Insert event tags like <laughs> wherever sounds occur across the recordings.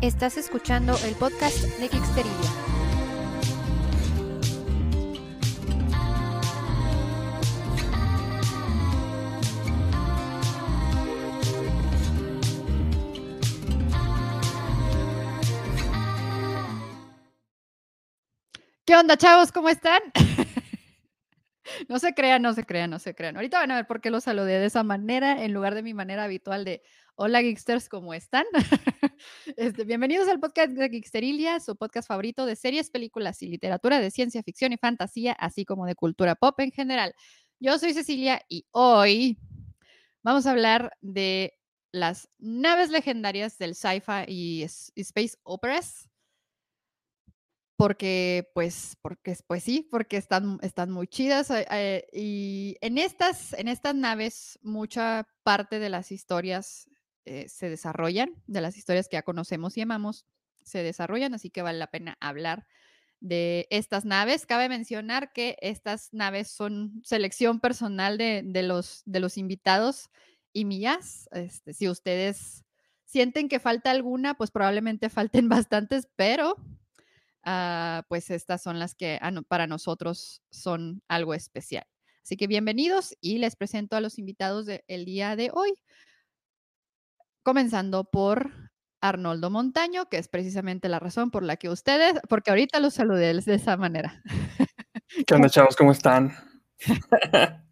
Estás escuchando el podcast de Geeksteria. ¿Qué onda, chavos? ¿Cómo están? <laughs> no se crean, no se crean, no se crean. Ahorita van a ver por qué los saludé de esa manera en lugar de mi manera habitual de Hola Geeksters, ¿cómo están? <laughs> Este, bienvenidos al podcast de Geeksterilia, su podcast favorito de series, películas y literatura de ciencia ficción y fantasía, así como de cultura pop en general. Yo soy Cecilia y hoy vamos a hablar de las naves legendarias del sci-fi y space operas. Porque, pues, porque, pues sí, porque están, están muy chidas. Eh, eh, y en estas, en estas naves, mucha parte de las historias eh, se desarrollan, de las historias que ya conocemos y amamos, se desarrollan, así que vale la pena hablar de estas naves. Cabe mencionar que estas naves son selección personal de, los, de los invitados y mías. Este, si ustedes sienten que falta alguna, pues probablemente falten <laughs> bastantes, pero ah, pues estas son las que ah, para nosotros son algo especial. Así que bienvenidos y les presento a los invitados del día de hoy comenzando por Arnoldo Montaño, que es precisamente la razón por la que ustedes, porque ahorita los saludé de esa manera. <laughs> ¿Qué onda, chavos? ¿Cómo están? <laughs>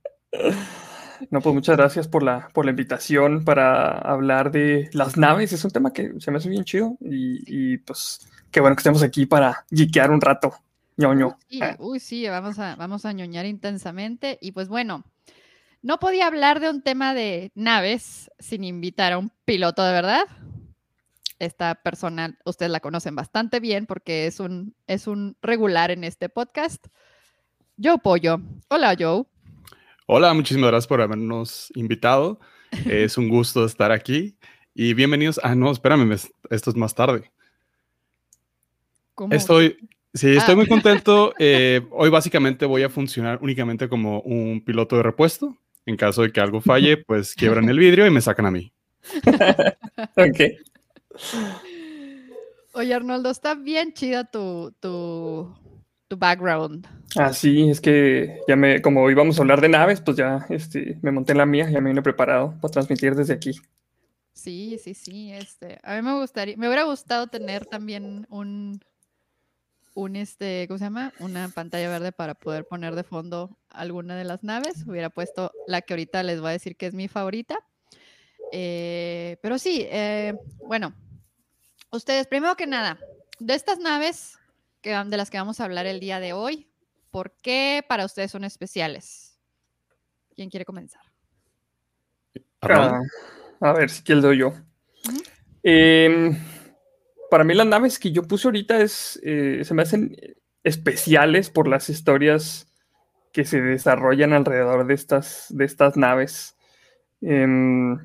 No, pues muchas gracias por la, por la invitación para hablar de las naves. Es un tema que se me hace bien chido y, pues qué bueno que estemos aquí para geekear un rato. ñoño. uy, sí, vamos a, vamos a ñoñar intensamente. Y pues bueno, no podía hablar de un tema de naves sin invitar a un piloto de verdad. Esta persona, ustedes la conocen bastante bien porque es un, es un regular en este podcast. Joe Pollo. Hola, Joe. Hola, muchísimas gracias por habernos invitado. <laughs> es un gusto estar aquí. Y bienvenidos. Ah, no, espérame, esto es más tarde. ¿Cómo? Estoy, Sí, estoy muy ah. contento. <laughs> Eh, hoy básicamente voy a funcionar únicamente como un piloto de repuesto. En caso de que algo falle, pues quiebran el vidrio y me sacan a mí. <laughs> ok. Oye, Arnoldo, está bien chida tu, tu, tu background. Ah, sí, es que ya me, como íbamos a hablar de naves, pues ya este, me monté en la mía, ya me vine preparado para transmitir desde aquí. Sí, sí, sí. Este, a mí me gustaría, me hubiera gustado tener también un, un, este, ¿cómo se llama? Una pantalla verde para poder poner de fondo alguna de las naves. Hubiera puesto la que ahorita les voy a decir que es mi favorita. Eh, pero sí, eh, bueno, ustedes, primero que nada, de estas naves que, de las que vamos a hablar el día de hoy, ¿por qué para ustedes son especiales? ¿Quién quiere comenzar? Ah, a ver si quiero yo. eh, para mí las naves que yo puse ahorita es, eh, se me hacen especiales por las historias que se desarrollan alrededor de estas, de estas naves. Em,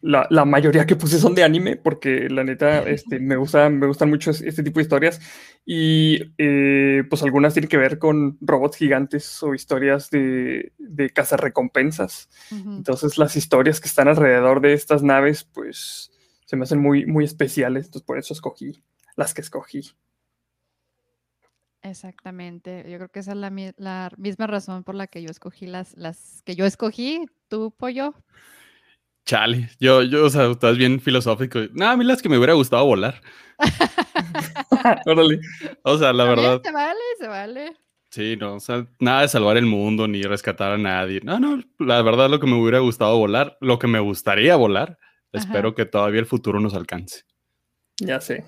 la, mayoría que puse son de anime, porque la neta este, me, gusta, me gustan mucho este tipo de historias. Y eh, pues algunas tienen que ver con robots gigantes o historias de, de cazarrecompensas. Entonces las historias que están alrededor de estas naves, pues se me hacen muy, muy especiales, entonces por eso escogí las que escogí. Exactamente, yo creo que esa es la, misma razón por la que yo escogí las, las que yo escogí, tu pollo. Chale, yo, yo, o sea, estás bien filosófico. No, a mí las que me hubiera gustado volar. <laughs> Órale. O sea, la verdad. Se vale, se vale. Sí, no, o sea, nada de salvar el mundo ni rescatar a nadie. No, no, la verdad lo que me hubiera gustado volar, lo que me gustaría volar, Espero que todavía el futuro nos alcance. Ya sé.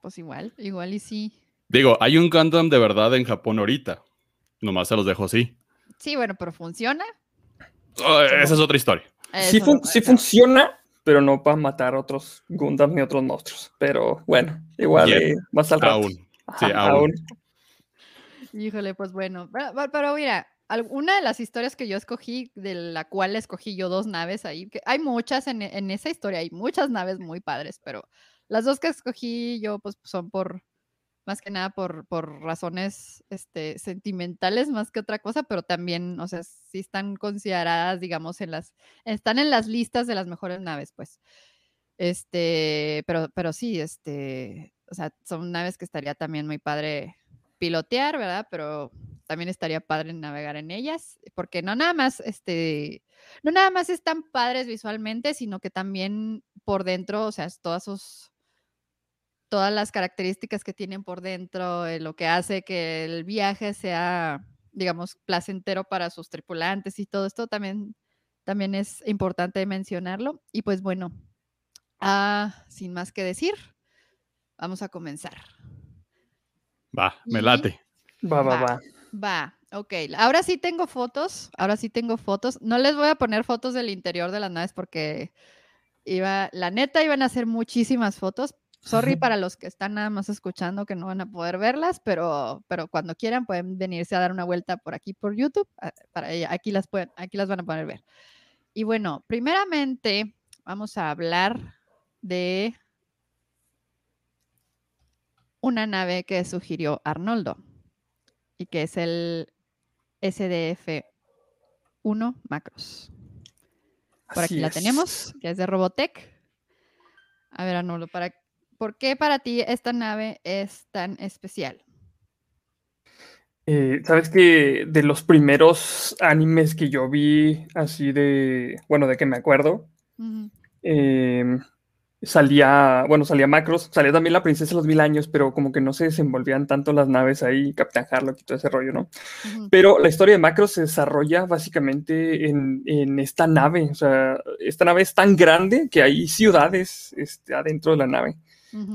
Pues igual, igual y sí. Digo, hay un Gundam de verdad en Japón ahorita. Nomás se los dejo así. Sí, bueno, pero ¿funciona? Oh, esa es otra historia. sí, funciona, pero no para matar otros Gundam ni otros monstruos. Pero bueno, igual eh, más al rato. Aún. sí, aún. Híjole, pues bueno. pero mira, una de las historias que yo escogí, de la cual escogí yo dos naves ahí, que hay muchas en, esa historia, hay muchas naves muy padres, pero las dos que escogí yo, pues son por, más que nada por, por razones este, sentimentales más que otra cosa, pero también, o sea, sí están consideradas, digamos, en las, están en las listas de las mejores naves, pues. Este, pero, pero sí, este, o sea, son naves que estaría también muy padre pilotear, ¿verdad? Pero también estaría padre navegar en ellas, porque no nada más, este, no nada más están padres visualmente, sino que también por dentro, o sea, todas sus, todas las características que tienen por dentro, eh, lo que hace que el viaje sea, digamos, placentero para sus tripulantes y todo esto también, también es importante mencionarlo. Y pues bueno, ah, sin más que decir, vamos a comenzar. Va, me late. Va, va, va. Va, ok. Ahora sí tengo fotos. Ahora sí tengo fotos. No les voy a poner fotos del interior de las naves porque iba, la neta, iban a hacer muchísimas fotos. Sorry <laughs> para los que están nada más escuchando que no van a poder verlas, pero, pero cuando quieran pueden venirse a dar una vuelta por aquí por YouTube. Aquí las pueden, aquí las van a poder ver. Y bueno, primeramente vamos a hablar de una nave que sugirió Arnoldo y que es el SDF-1 Macros. Por aquí la tenemos, que es de Robotech. A ver, Arnoldo, para, ¿por qué para ti esta nave es tan especial? Eh, Sabes que de los primeros animes que yo vi, así de, bueno, de que me acuerdo, salía, bueno, salía Macros, salía también la Princesa de los Mil Años, pero como que no se desenvolvían tanto las naves ahí, Capitán Harlock y todo ese rollo, ¿no? Pero la historia de Macros se desarrolla básicamente en, en, esta nave, o sea, esta nave es tan grande que hay ciudades este, adentro de la nave.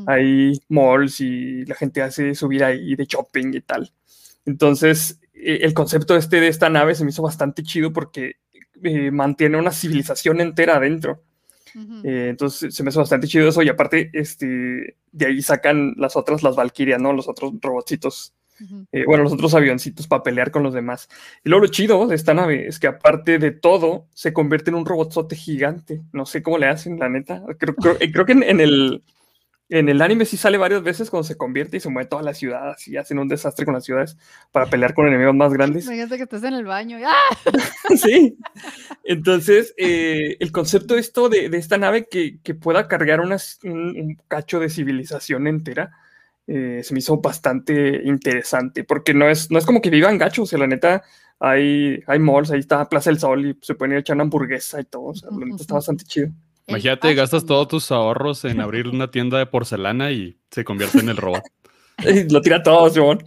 Hay malls y la gente hace subir ahí de shopping y tal. Entonces, e, el concepto este de esta nave se me hizo bastante chido porque eh, mantiene una civilización entera adentro. Eh, entonces se me hace bastante chido eso y aparte este, de ahí sacan las otras, las Valkyrias, ¿no? Los otros robotcitos. Eh, bueno, los otros avioncitos para pelear con los demás. Y luego lo chido de esta nave es que aparte de todo, se convierte en un robotzote gigante. No sé cómo le hacen, la neta. Creo, creo, <laughs> que en, el, en el anime sí sale varias veces cuando se convierte y se mueve toda la ciudad y hacen un desastre con las ciudades para pelear con enemigos más grandes. Fíjate que estás en el baño. <laughs> sí. Entonces, eh, el concepto esto de, de esta nave que, que pueda cargar un, un, cacho de civilización entera eh, se me hizo bastante interesante porque no es, no es como que vivan gachos, o sea, la neta hay, hay malls, ahí está Plaza del Sol y se pueden ir a echar una hamburguesa y todo, o sea, la neta está bastante chido. Imagínate, gastas todos tus ahorros en <laughs> abrir una tienda de porcelana y se convierte en el robot. <laughs> Lo tira todo, Simón.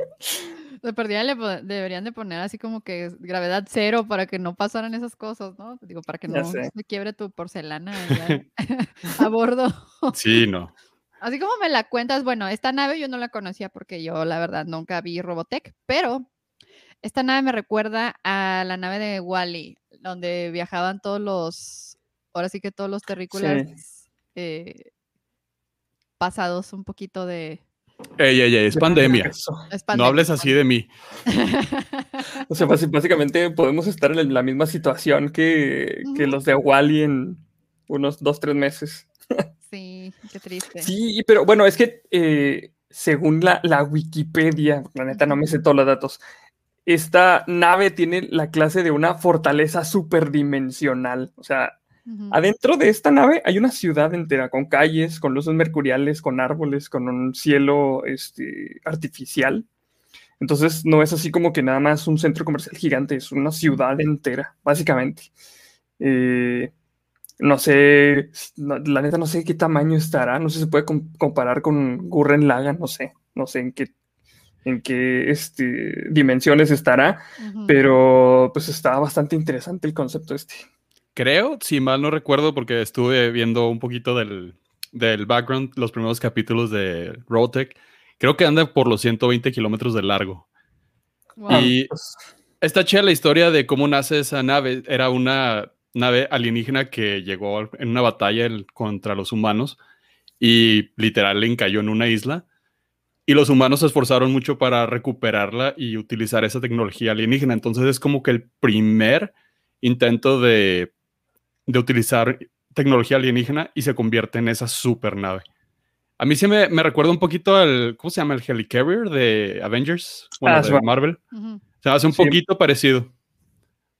De perdida le deberían de poner así como que gravedad cero para que no pasaran esas cosas, ¿no? Digo, para que no se quiebre tu porcelana <laughs> a bordo. Sí, no. Así como me la cuentas, bueno, esta nave yo no la conocía porque yo la verdad nunca vi Robotech, pero esta nave me recuerda a la nave de Wally, donde viajaban todos los ahora sí que todos los terrícolas eh, pasados un poquito de... Ey, ey, ey, es pandemia. no hables así de mí. o sea, básicamente podemos estar en la misma situación que, los de Wally en unos dos, tres meses. sí, qué triste. Sí, pero bueno, es que eh, según la, la, Wikipedia, la neta no me sé todos los datos, esta nave tiene la clase de una fortaleza superdimensional. O sea, Adentro de esta nave hay una ciudad entera con calles, con luces mercuriales, con árboles, con un cielo este, artificial. Entonces no es así como que nada más un centro comercial gigante, es una ciudad entera, básicamente. Eh, no sé, la neta no sé qué tamaño estará, no sé si se puede comparar con Gurren Lagan, no sé, no sé en qué, en qué este, dimensiones estará, pero pues está bastante interesante el concepto este. Creo, si mal no recuerdo, porque estuve viendo un poquito del, del background, los primeros capítulos de Robotech, creo que anda por los 120 kilómetros de largo. Y está chida la historia de cómo nace esa nave. Era una nave alienígena que llegó en una batalla contra los humanos y literal le encalló en una isla. Y los humanos se esforzaron mucho para recuperarla y utilizar esa tecnología alienígena. Entonces es como que el primer intento de de utilizar tecnología alienígena y se convierte en esa supernave. A mí sí me, me recuerda un poquito al, ¿cómo se llama? El Helicarrier de Avengers, bueno, ah, de Marvel. Se hace un poquito parecido.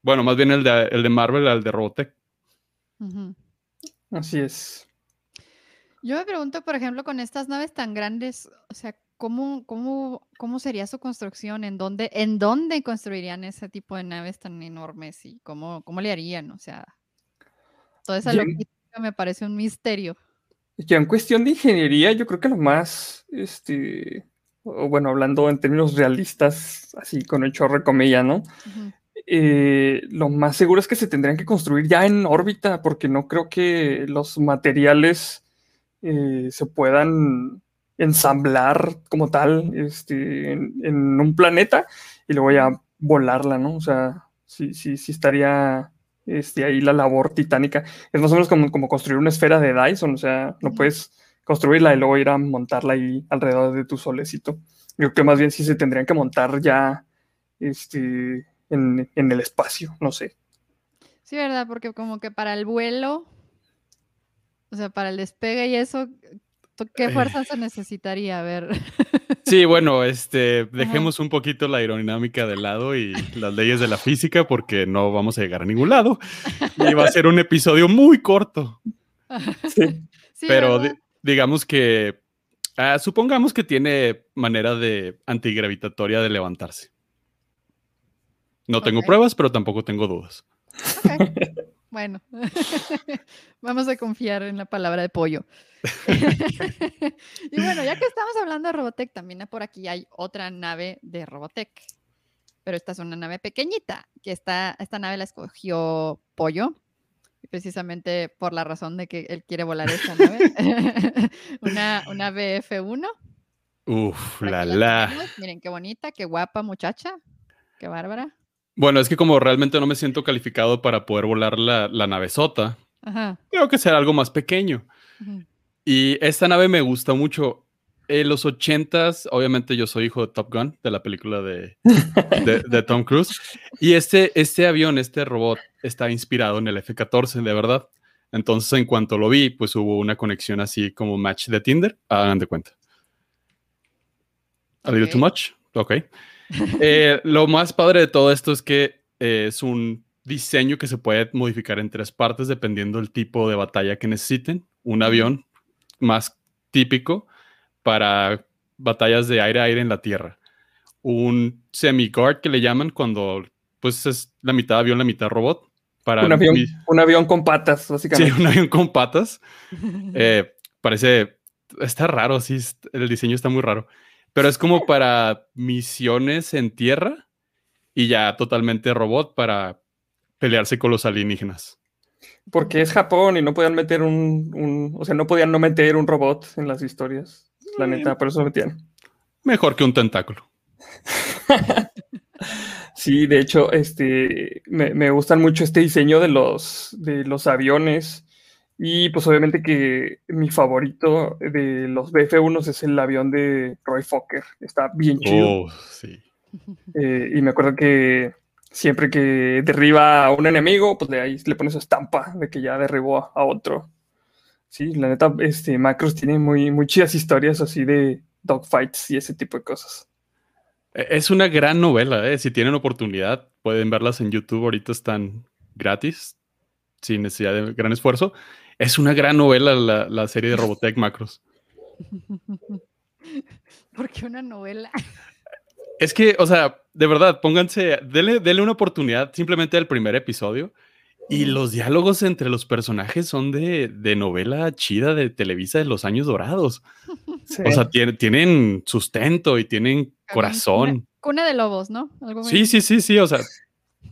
Bueno, más bien el de, el de Marvel al de Robotech. Así es. Yo me pregunto, por ejemplo, con estas naves tan grandes, o sea, ¿cómo, cómo, cómo sería su construcción? ¿En dónde, ¿En dónde construirían ese tipo de naves tan enormes? ¿Y cómo, cómo le harían? O sea, toda esa logística me parece un misterio. Ya en cuestión de ingeniería, yo creo que lo más, este, bueno, hablando en términos realistas, así con el chorro comilla, ¿no? Eh, lo más seguro es que se tendrían que construir ya en órbita, porque no creo que los materiales eh, se puedan ensamblar como tal este, en, un planeta y luego ya volarla, ¿no? O sea, sí, sí, sí estaría este, ahí la labor titánica. Es más o menos como, como construir una esfera de Dyson, o sea, no puedes construirla y luego ir a montarla ahí alrededor de tu solecito. Yo creo que más bien sí se tendrían que montar ya este, en, en el espacio, no sé. Sí, ¿verdad? Porque como que para el vuelo o sea, para el despegue y eso, ¿qué fuerza se necesitaría? A ver. <laughs> Sí, bueno, este, dejemos un poquito la aerodinámica de lado y las leyes de la física porque no vamos a llegar a ningún lado. Y va a ser un episodio muy corto. <laughs> Sí. Pero digamos que, ah, supongamos que tiene manera de antigravitatoria de levantarse. No tengo pruebas, pero tampoco tengo dudas. <laughs> Bueno, <laughs> vamos a confiar en la palabra de pollo. <laughs> y bueno, ya que estamos hablando de Robotech, también por aquí hay otra nave de Robotech. Pero esta es una nave pequeñita, que está, esta nave la escogió Pollo, precisamente por la razón de que él quiere volar esta nave. <laughs> una, una BF-1. Uf, la la. Miren qué bonita, qué guapa muchacha, qué bárbara. Bueno, es que como realmente no me siento calificado para poder volar la, la nave sota, creo que será algo más pequeño. Y esta nave me gusta mucho. En los ochentas, obviamente yo soy hijo de Top Gun, de la película de, de, Tom Cruise. Y este, este avión, este robot, está inspirado en el F-14, de verdad. Entonces, en cuanto lo vi, pues hubo una conexión así como match de Tinder. Hagan de cuenta. ¿A little too much? Ok. Eh, lo más padre de todo esto es que eh, es un diseño que se puede modificar en tres partes dependiendo del tipo de batalla que necesiten. Un avión más típico para batallas de aire a aire en la tierra. Un semi-guard que le llaman cuando pues es la mitad avión, la mitad robot. Para un, avión, un avión con patas, básicamente. Sí, un avión con patas. <laughs> Eh, parece, está raro, sí, el diseño está muy raro. Pero es como para misiones en tierra y ya totalmente robot para pelearse con los alienígenas. Porque es Japón y no podían meter un, o sea, no podían no meter un robot en las historias. La neta, por eso lo metían. Mejor que un tentáculo. <laughs> sí, de hecho, este, me, me, gustan mucho este diseño de los, de los aviones y pues obviamente que mi favorito de los BF-1 es el avión de Roy Fokker. Está bien chido. Oh, sí. <laughs> Eh, y me acuerdo que siempre que derriba a un enemigo, pues de ahí le pone su estampa de que ya derribó a, otro. Sí, la neta, este Macros tiene muy, muy chidas historias así de dogfights y ese tipo de cosas. E, es una gran novela, ¿eh? si tienen oportunidad, pueden verlas en YouTube, ahorita están gratis, sin necesidad de gran esfuerzo. Es una gran novela la, serie de Robotech Macros. <laughs> ¿Por qué una novela? Es que, o sea, de verdad, pónganse, denle, una oportunidad simplemente al primer episodio. Y los diálogos entre los personajes son de, novela chida de Televisa de los años dorados. O sea, tienen sustento y tienen corazón. Cuna, de lobos, ¿no? sí, sí, sí, sí, o sea,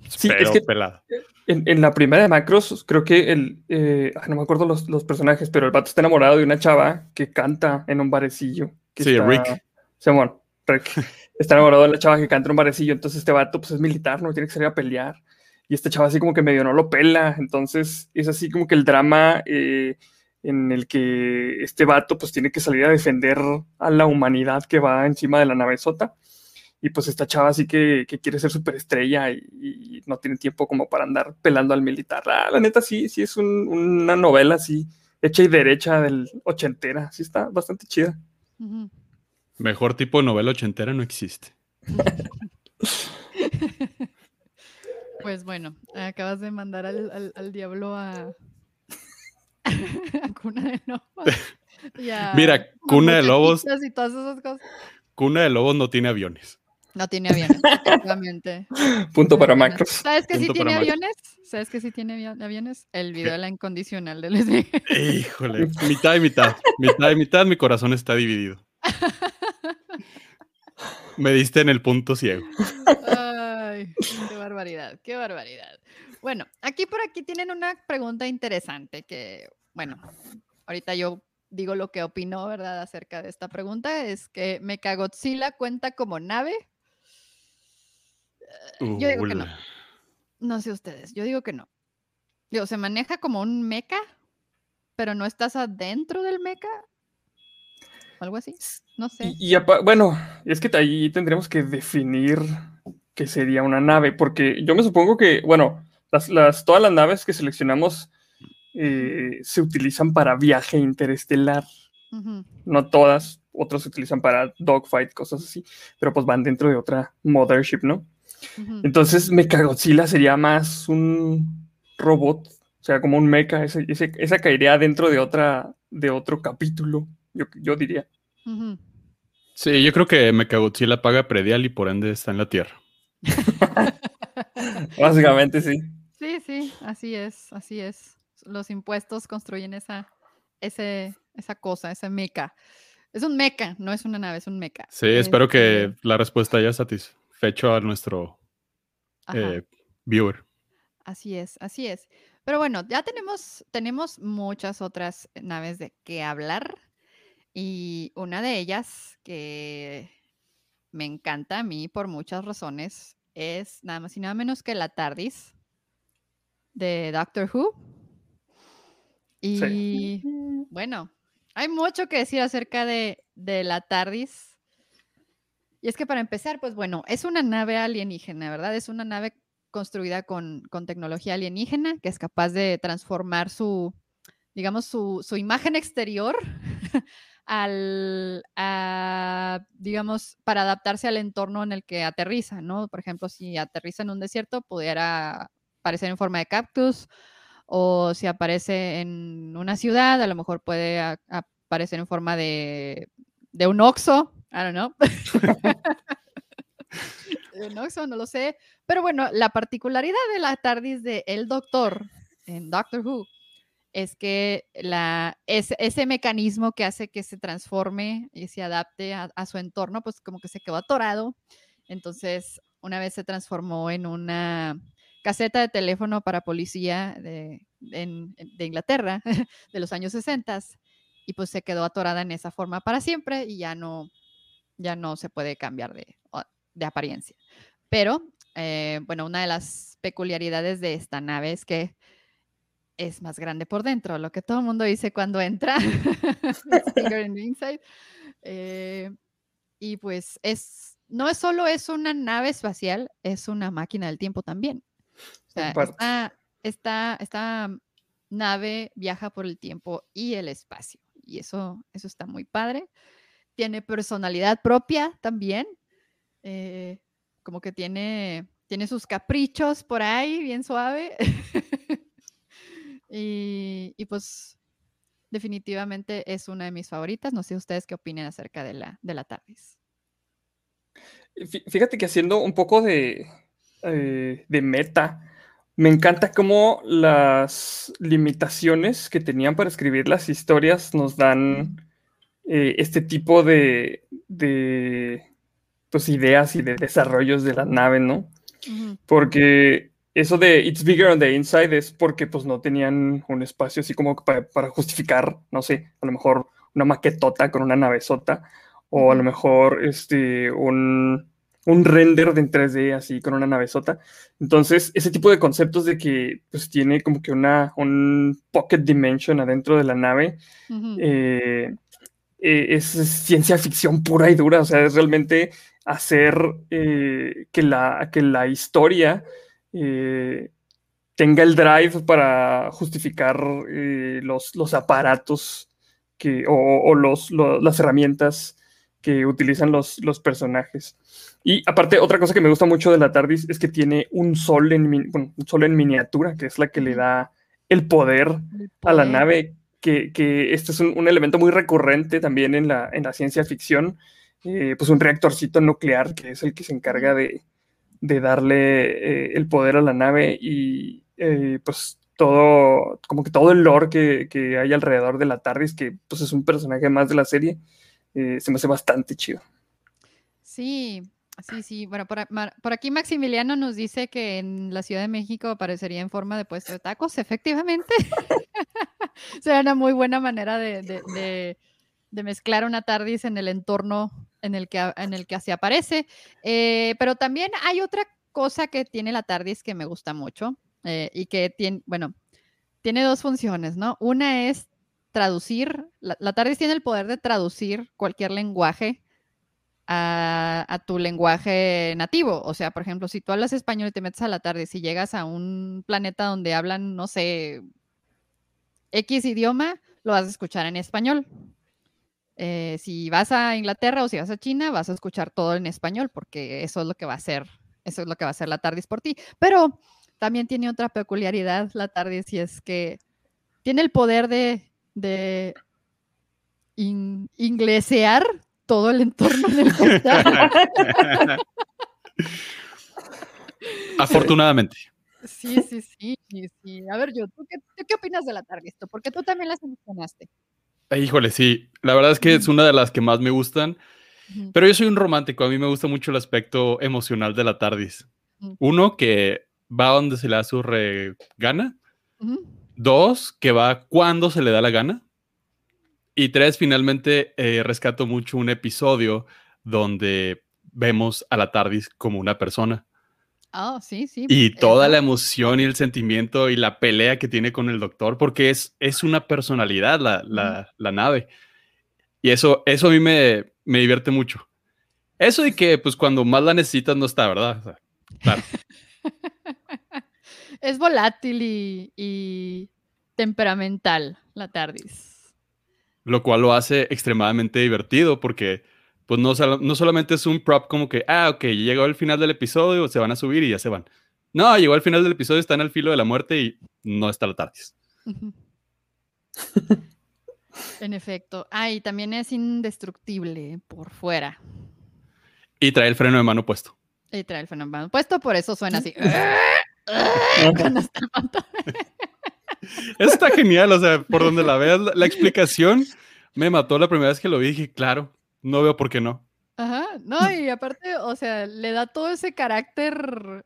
sí, es que, pelada. En, la primera de Macros, creo que el. Eh, no me acuerdo los, los, personajes, pero el vato está enamorado de una chava que canta en un barecillo. sí, Rick. Simón, Rick. <laughs> está enamorado de la chava que canta en un barecillo. Entonces, este vato pues, es militar, no tiene que salir a pelear. Y esta chava, así como que medio no lo pela. Entonces, es así como que el drama eh, en el que este vato, pues, tiene que salir a defender a la humanidad que va encima de la nave sota y pues esta chava sí que, quiere ser superestrella y, y, no tiene tiempo como para andar pelando al militar. Ah, la neta sí, sí es una novela así, hecha y derecha del ochentera, sí está bastante chida. Mejor tipo de novela ochentera no existe. <laughs> pues bueno, acabas de mandar al, diablo a, <laughs> a Cuna de Nova. Mira, Cuna de Lobos. Cuna de Lobos no tiene aviones. No tiene aviones, <laughs> efectivamente. Punto para Macros. ¿Sabes que sí tiene aviones? ¿Sabes que sí tiene aviones? El video de la incondicional de Leslie. Híjole, mitad y mitad. Mitad y mitad, mi corazón está dividido. Me diste en el punto ciego. Ay, qué barbaridad, qué barbaridad. Bueno, aquí por aquí tienen una pregunta interesante que, bueno, ahorita yo digo lo que opino, ¿verdad? Acerca de esta pregunta. Es que Mechagodzilla cuenta como nave yo digo que no. No sé ustedes, yo digo que no. Digo, se maneja como un mecha, pero no estás adentro del mecha. Algo así, no sé. Y, bueno, es que ahí tendremos que definir qué sería una nave, porque yo me supongo que, bueno, las, todas las naves que seleccionamos eh, se utilizan para viaje interestelar. No todas, otras se utilizan para dogfight, cosas así, pero pues van dentro de otra mothership, ¿no? Entonces, Mechagodzilla sería más un robot, o sea, como un mecha, esa caería dentro de, otra, de otro capítulo, yo, yo diría. Sí, yo creo que Mechagodzilla paga predial y por ende está en la Tierra. <laughs> Básicamente sí. Sí, sí, así es, así es. Los impuestos construyen esa, ese, esa cosa, ese mecha. Es un mecha, no es una nave, es un mecha. Sí, espero que este la respuesta haya satisfecho fecho a nuestro eh, viewer. Así es, así es. Pero bueno, ya tenemos, tenemos muchas otras naves de qué hablar. Y una de ellas que me encanta a mí por muchas razones es nada más y nada menos que la TARDIS de Doctor Who. Y bueno, hay mucho que decir acerca de, de la TARDIS y es que para empezar, pues bueno, es una nave alienígena, ¿verdad? Es una nave construida con, tecnología alienígena que es capaz de transformar su, digamos, su, imagen exterior <laughs> al, digamos, para adaptarse al entorno en el que aterriza, ¿no? Por ejemplo, si aterriza en un desierto, pudiera aparecer en forma de cactus, o si aparece en una ciudad, a lo mejor puede aparecer en forma de, de un oxo, I don't know. <laughs> no, no lo sé. Pero bueno, la particularidad de la TARDIS de El Doctor en Doctor Who es que la, ese mecanismo que hace que se transforme y se adapte a, su entorno, pues como que se quedó atorado. Entonces, una vez se transformó en una caseta de teléfono para policía de, de Inglaterra <laughs> de los años 60 y pues se quedó atorada en esa forma para siempre y ya no, ya no se puede cambiar de, apariencia. Pero, eh, bueno, una de las peculiaridades de esta nave es que es más grande por dentro, lo que todo el mundo dice cuando entra. <laughs> Eh, y pues es, no es solo es una nave espacial, es una máquina del tiempo también. esta, esta, nave viaja por el tiempo y el espacio. Y eso, eso está muy padre tiene personalidad propia también. Eh, como que tiene, tiene sus caprichos por ahí, bien suave. <laughs> y, pues definitivamente es una de mis favoritas. No sé ustedes qué opinan acerca de la, de la TARDIS. Fíjate que haciendo un poco de, eh, de meta, me encanta cómo las limitaciones que tenían para escribir las historias nos dan eh, este tipo de, pues, ideas y de desarrollos de la nave, ¿no? Porque eso de It's bigger on the inside es porque pues no tenían un espacio así como para, justificar, no sé, a lo mejor una maquetota con una nave sota o a lo mejor este, un, un render de 3D así con una nave sota. Entonces, ese tipo de conceptos de que pues tiene como que una, un pocket dimension adentro de la nave, eh, es ciencia ficción pura y dura, o sea, es realmente hacer eh, que, la, que la historia eh, tenga el drive para justificar los, los, aparatos que, o, los, las herramientas que utilizan los, los, personajes. Y aparte, otra cosa que me gusta mucho de la TARDIS es que tiene un sol en, un sol en miniatura, que es la que le da el poder, a la nave que, que este es un, elemento muy recurrente también en la, en la ciencia ficción, eh, pues un reactorcito nuclear que es el que se encarga de, de darle eh, el poder a la nave y eh, pues todo, como que todo el lore que, que, hay alrededor de la TARDIS, que pues es un personaje más de la serie, se me hace bastante chido. Sí, Sí, sí, bueno, por, aquí Maximiliano nos dice que en la Ciudad de México aparecería en forma de puesto de tacos, efectivamente. <laughs> <laughs> Sería una muy buena manera de, mezclar una TARDIS en el entorno en el que, en el que se aparece. Eh, pero también hay otra cosa que tiene la TARDIS que me gusta mucho eh, y que tiene, bueno, tiene dos funciones, ¿no? Una es traducir, la, la TARDIS tiene el poder de traducir cualquier lenguaje a, tu lenguaje nativo. O sea, por ejemplo, si tú hablas español y te metes a la tarde, si llegas a un planeta donde hablan, no sé, X idioma, lo vas a escuchar en español. Eh, si vas a Inglaterra o si vas a China, vas a escuchar todo en español, porque eso es lo que va a hacer, eso es lo que va a hacer la TARDIS por ti. Pero también tiene otra peculiaridad la TARDIS y es que tiene el poder de, de inglesear todo el entorno en el que Afortunadamente. Sí, sí, sí, sí. A ver, yo, ¿tú qué, qué opinas de la Targesto? Porque tú también la seleccionaste. Híjole, sí. La verdad es que es una de las que más me gustan. Pero yo soy un romántico. A mí me gusta mucho el aspecto emocional de la TARDIS. Uno, que va donde se le da su regana. Dos, que va cuando se le da la gana. Y tres, finalmente eh, rescato mucho un episodio donde vemos a la TARDIS como una persona. Oh, sí, sí. Y toda la emoción y el sentimiento y la pelea que tiene con el doctor, porque es, es una personalidad la, nave. Y eso, eso a mí me, divierte mucho. Eso y que pues cuando más la necesitas no está, ¿verdad? claro. <laughs> es volátil y temperamental la TARDIS lo cual lo hace extremadamente divertido porque pues no, no solamente es un prop como que, ah, ok, llegó el final del episodio, se van a subir y ya se van. No, llegó al final del episodio, están al filo de la muerte y no está la TARDIS. en efecto. Ah, y también es indestructible por fuera. Y trae el freno de mano puesto. Y trae el freno de mano puesto, por eso suena así. <laughs> <laughs> Está genial, o sea, por donde la veas, la, explicación me mató la primera vez que lo vi. Dije, claro, no veo por qué no. Ajá, no, <laughs> y aparte, o sea, le da todo ese carácter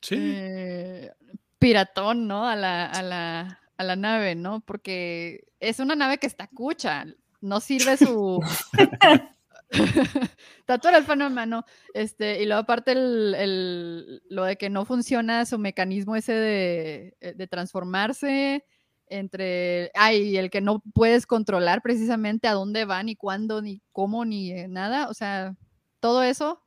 sí. Eh, piratón, ¿no? A la, a, la, a la nave, ¿no? Porque es una nave que está cucha, no sirve su, <laughs> <laughs> Tatuar el fenómeno. Este, y luego aparte el, lo de que no funciona su mecanismo ese de, eh, de transformarse entre, ay, el que no puedes controlar precisamente a dónde va, ni cuándo, ni cómo, ni eh, nada. O sea, todo eso,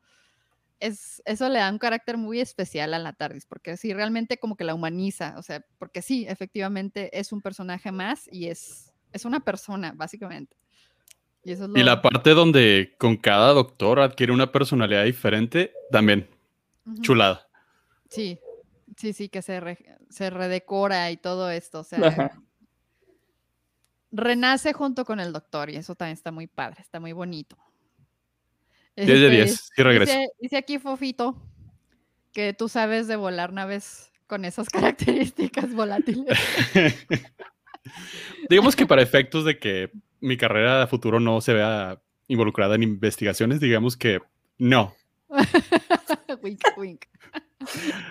es, eso le da un carácter muy especial a la TARDIS, porque sí, realmente como que la humaniza, o sea, porque sí, efectivamente es un personaje más y es, es una persona, básicamente. Y, la parte donde con cada doctor adquiere una personalidad diferente, también. Chulada. Sí, sí, sí, que se, se redecora y todo esto. O sea, renace junto con el doctor y eso también está muy padre, está muy bonito. 10 de 10, este, sí regreso. Dice, aquí Fofito que tú sabes de volar naves con esas <laughs> características volátiles. <laughs> Digamos que para efectos de que mi carrera de futuro no se vea involucrada en investigaciones, digamos que no. <laughs> wink, wink.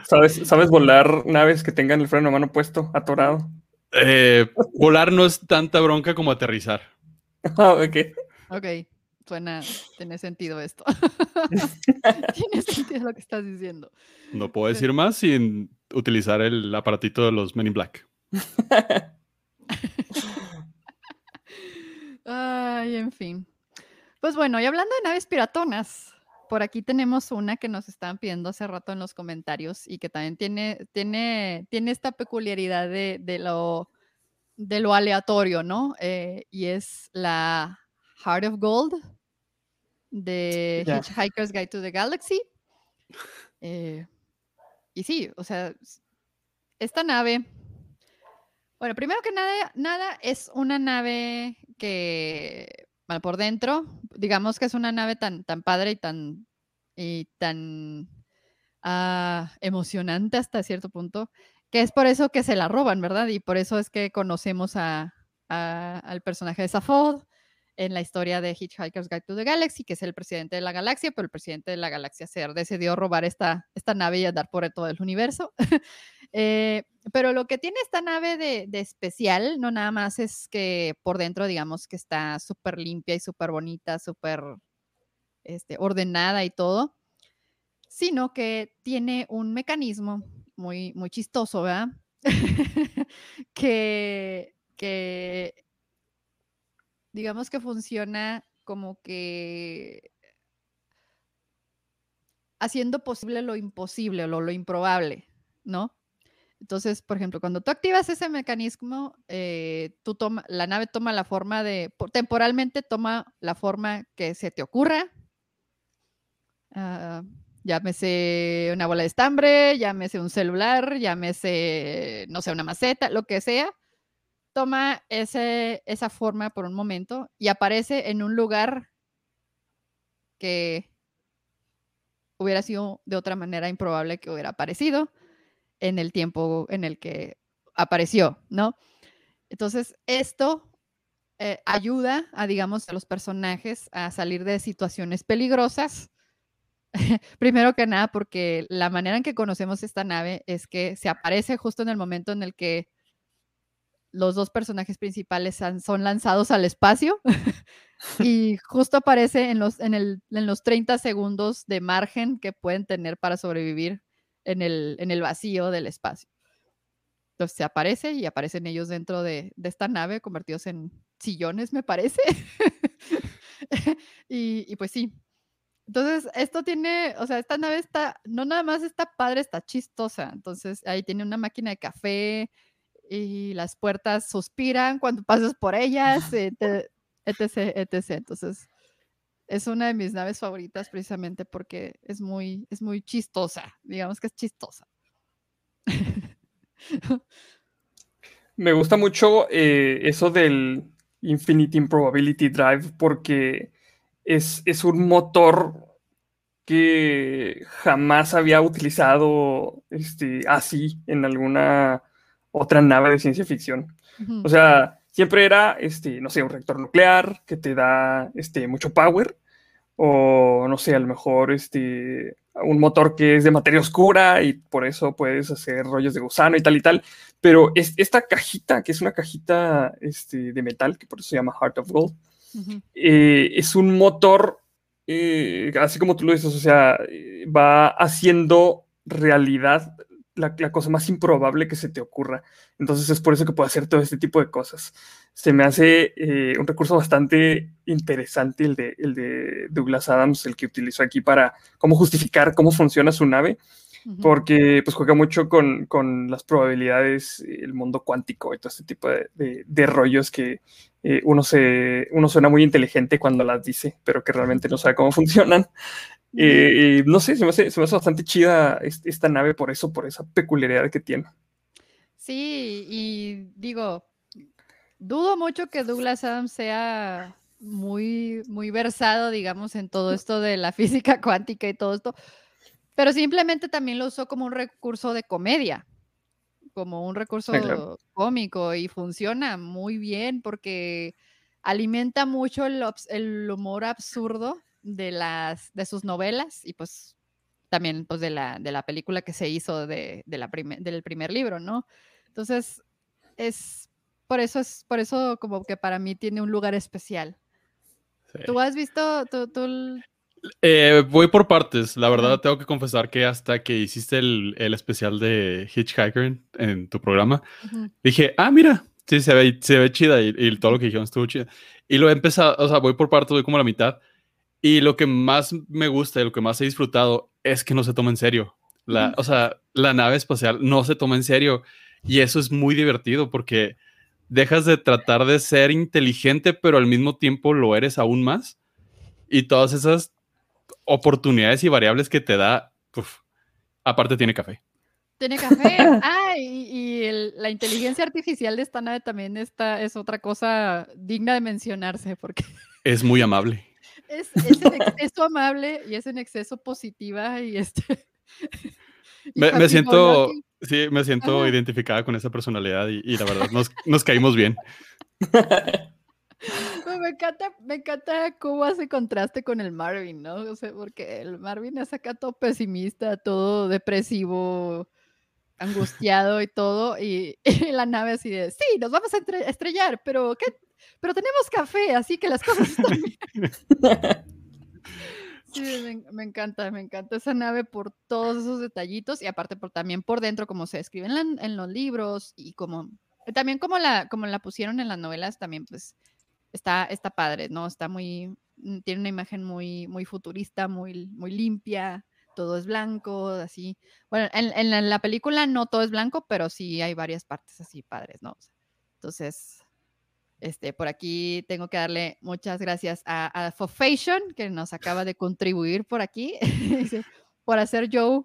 ¿Sabes, ¿Sabes volar naves que tengan el freno de mano puesto, atorado? Eh, volar no es tanta bronca como aterrizar. <laughs> Ah, ok. Ok, suena, tiene sentido esto. <laughs> tiene sentido lo que estás diciendo. No puedo decir más sin utilizar el aparatito de los Men in Black. <laughs> Ay, en fin. Pues bueno, y hablando de naves piratonas, por aquí tenemos una que nos estaban pidiendo hace rato en los comentarios y que también tiene, tiene, tiene esta peculiaridad de, lo, de lo aleatorio, ¿no? Eh, y es la Heart of Gold de Hitchhiker's Guide to the Galaxy. Eh, y sí, o sea, esta nave Bueno, primero que nada, nada es una nave que, bueno, por dentro, digamos que es una nave tan, tan padre y tan, y tan ah, emocionante hasta cierto punto, que es por eso que se la roban, ¿verdad? Y por eso es que conocemos a, al personaje de Safod en la historia de Hitchhiker's Guide to the Galaxy, que es el presidente de la galaxia, pero el presidente de la galaxia se decidió robar esta, esta nave y andar por todo el universo. <laughs> Eh, pero lo que tiene esta nave de, especial, no nada más es que por dentro, digamos que está súper limpia y súper bonita, súper este, ordenada y todo, sino que tiene un mecanismo muy, muy chistoso, ¿verdad? <laughs> que, que digamos que funciona como que haciendo posible lo imposible o lo, improbable, ¿no? Entonces, por ejemplo, cuando tú activas ese mecanismo, eh, tú toma, la nave toma la forma de, temporalmente toma la forma que se te ocurra. Uh, llámese una bola de estambre, llámese un celular, llámese, no sé, una maceta, lo que sea toma ese, esa forma por un momento y aparece en un lugar que hubiera sido de otra manera improbable que hubiera aparecido en el tiempo en el que apareció, ¿no? Entonces, esto eh, ayuda a, digamos, a los personajes a salir de situaciones peligrosas. <laughs> Primero que nada, porque la manera en que conocemos esta nave es que se aparece justo en el momento en el que los dos personajes principales son lanzados al espacio <laughs> y justo aparece en los, en, los 30 segundos de margen que pueden tener para sobrevivir en el, en el vacío del espacio. Entonces se aparece y aparecen ellos dentro de, esta nave convertidos en sillones, me parece. <laughs> y, y, pues sí. Entonces, esto tiene, o sea, esta nave está, no nada más está padre, está chistosa. Entonces, ahí tiene una máquina de café, y las puertas suspiran cuando pasas por ellas, <laughs> etc, etc. Entonces, es una de mis naves favoritas precisamente porque es muy, es muy chistosa, digamos que es chistosa. Me gusta mucho eh, eso del Infinite Improbability Drive porque es, es un motor que jamás había utilizado este, así en alguna otra nave de ciencia ficción. O sea, siempre era, este, no sé, un reactor nuclear que te da este, mucho power, o no sé, a lo mejor este, un motor que es de materia oscura y por eso puedes hacer rollos de gusano y tal y tal. Pero es, esta cajita, que es una cajita este, de metal, que por eso se llama Heart of Gold, eh, es un motor, eh, así como tú lo dices, o sea, eh, va haciendo realidad la, cosa más improbable que se te ocurra. Entonces es por eso que puedo hacer todo este tipo de cosas. Se me hace eh, un recurso bastante interesante el de, el de Douglas Adams, el que utilizó aquí para cómo justificar cómo funciona su nave, porque pues juega mucho con, con, las probabilidades, el mundo cuántico y todo este tipo de, de, rollos que eh, uno, se, uno suena muy inteligente cuando las dice, pero que realmente no sabe cómo <laughs> funcionan. Eh, no sé, se me, hace, bastante chida esta nave por eso, por esa peculiaridad que tiene. Sí, y digo, dudo mucho que Douglas Adams sea muy, muy versado, digamos, en todo esto de la <laughs> física cuántica y todo esto, pero simplemente también lo usó como un recurso de comedia, como un recurso cómico y funciona muy bien porque alimenta mucho el humor absurdo de, las, de sus novelas y pues también pues de la, de la película que se hizo de, la del primer libro, ¿no? Entonces, es por eso es por eso como que para mí tiene un lugar especial. ¿Tú has visto tú, eh, voy por partes. La verdad, tengo que confesar que hasta que hiciste el, especial de Hitchhiker en, tu programa, dije, ah, mira, sí, se ve, se ve chida y, y, todo lo que dijeron estuvo chida. Y lo he empezado, o sea, voy por partes, voy como a la mitad. Y lo que más me gusta y lo que más he disfrutado es que no se toma en serio. La, O sea, la nave espacial no se toma en serio. Y eso es muy divertido porque dejas de tratar de ser inteligente, pero al mismo tiempo lo eres aún más. Y todas esas oportunidades y variables que te da, aparte tiene café. Tiene café. <laughs> ah, y, y la inteligencia artificial de esta nave también está, es otra cosa digna de mencionarse porque... Es muy amable. Es, en exceso <laughs> amable y es en exceso positiva y este... <laughs> me, siento, sí, me siento identificada con esa personalidad y, la verdad nos, nos caímos bien. <laughs> me encanta, me encanta cómo hace contraste con el Marvin, ¿no? O sea, porque el Marvin es acá todo pesimista, todo depresivo, angustiado y todo, y, la nave así de, sí, nos vamos a estrellar, pero ¿qué? Pero tenemos café, así que las cosas están <laughs> bien. Sí, me, encanta, me encanta esa nave por todos esos detallitos y aparte por, también por dentro, como se escribe en, en los libros y como también como la, como la pusieron en las novelas, también pues está, está padre, ¿no? Está muy, mm, tiene una imagen muy, muy futurista, muy, muy limpia, todo es blanco, así. Bueno, en, la película no todo es blanco, pero sí hay varias partes así padres, ¿no? Entonces, este, por aquí tengo que darle muchas gracias a, a Fofation, que nos acaba de contribuir por aquí, <laughs> por hacer Joe,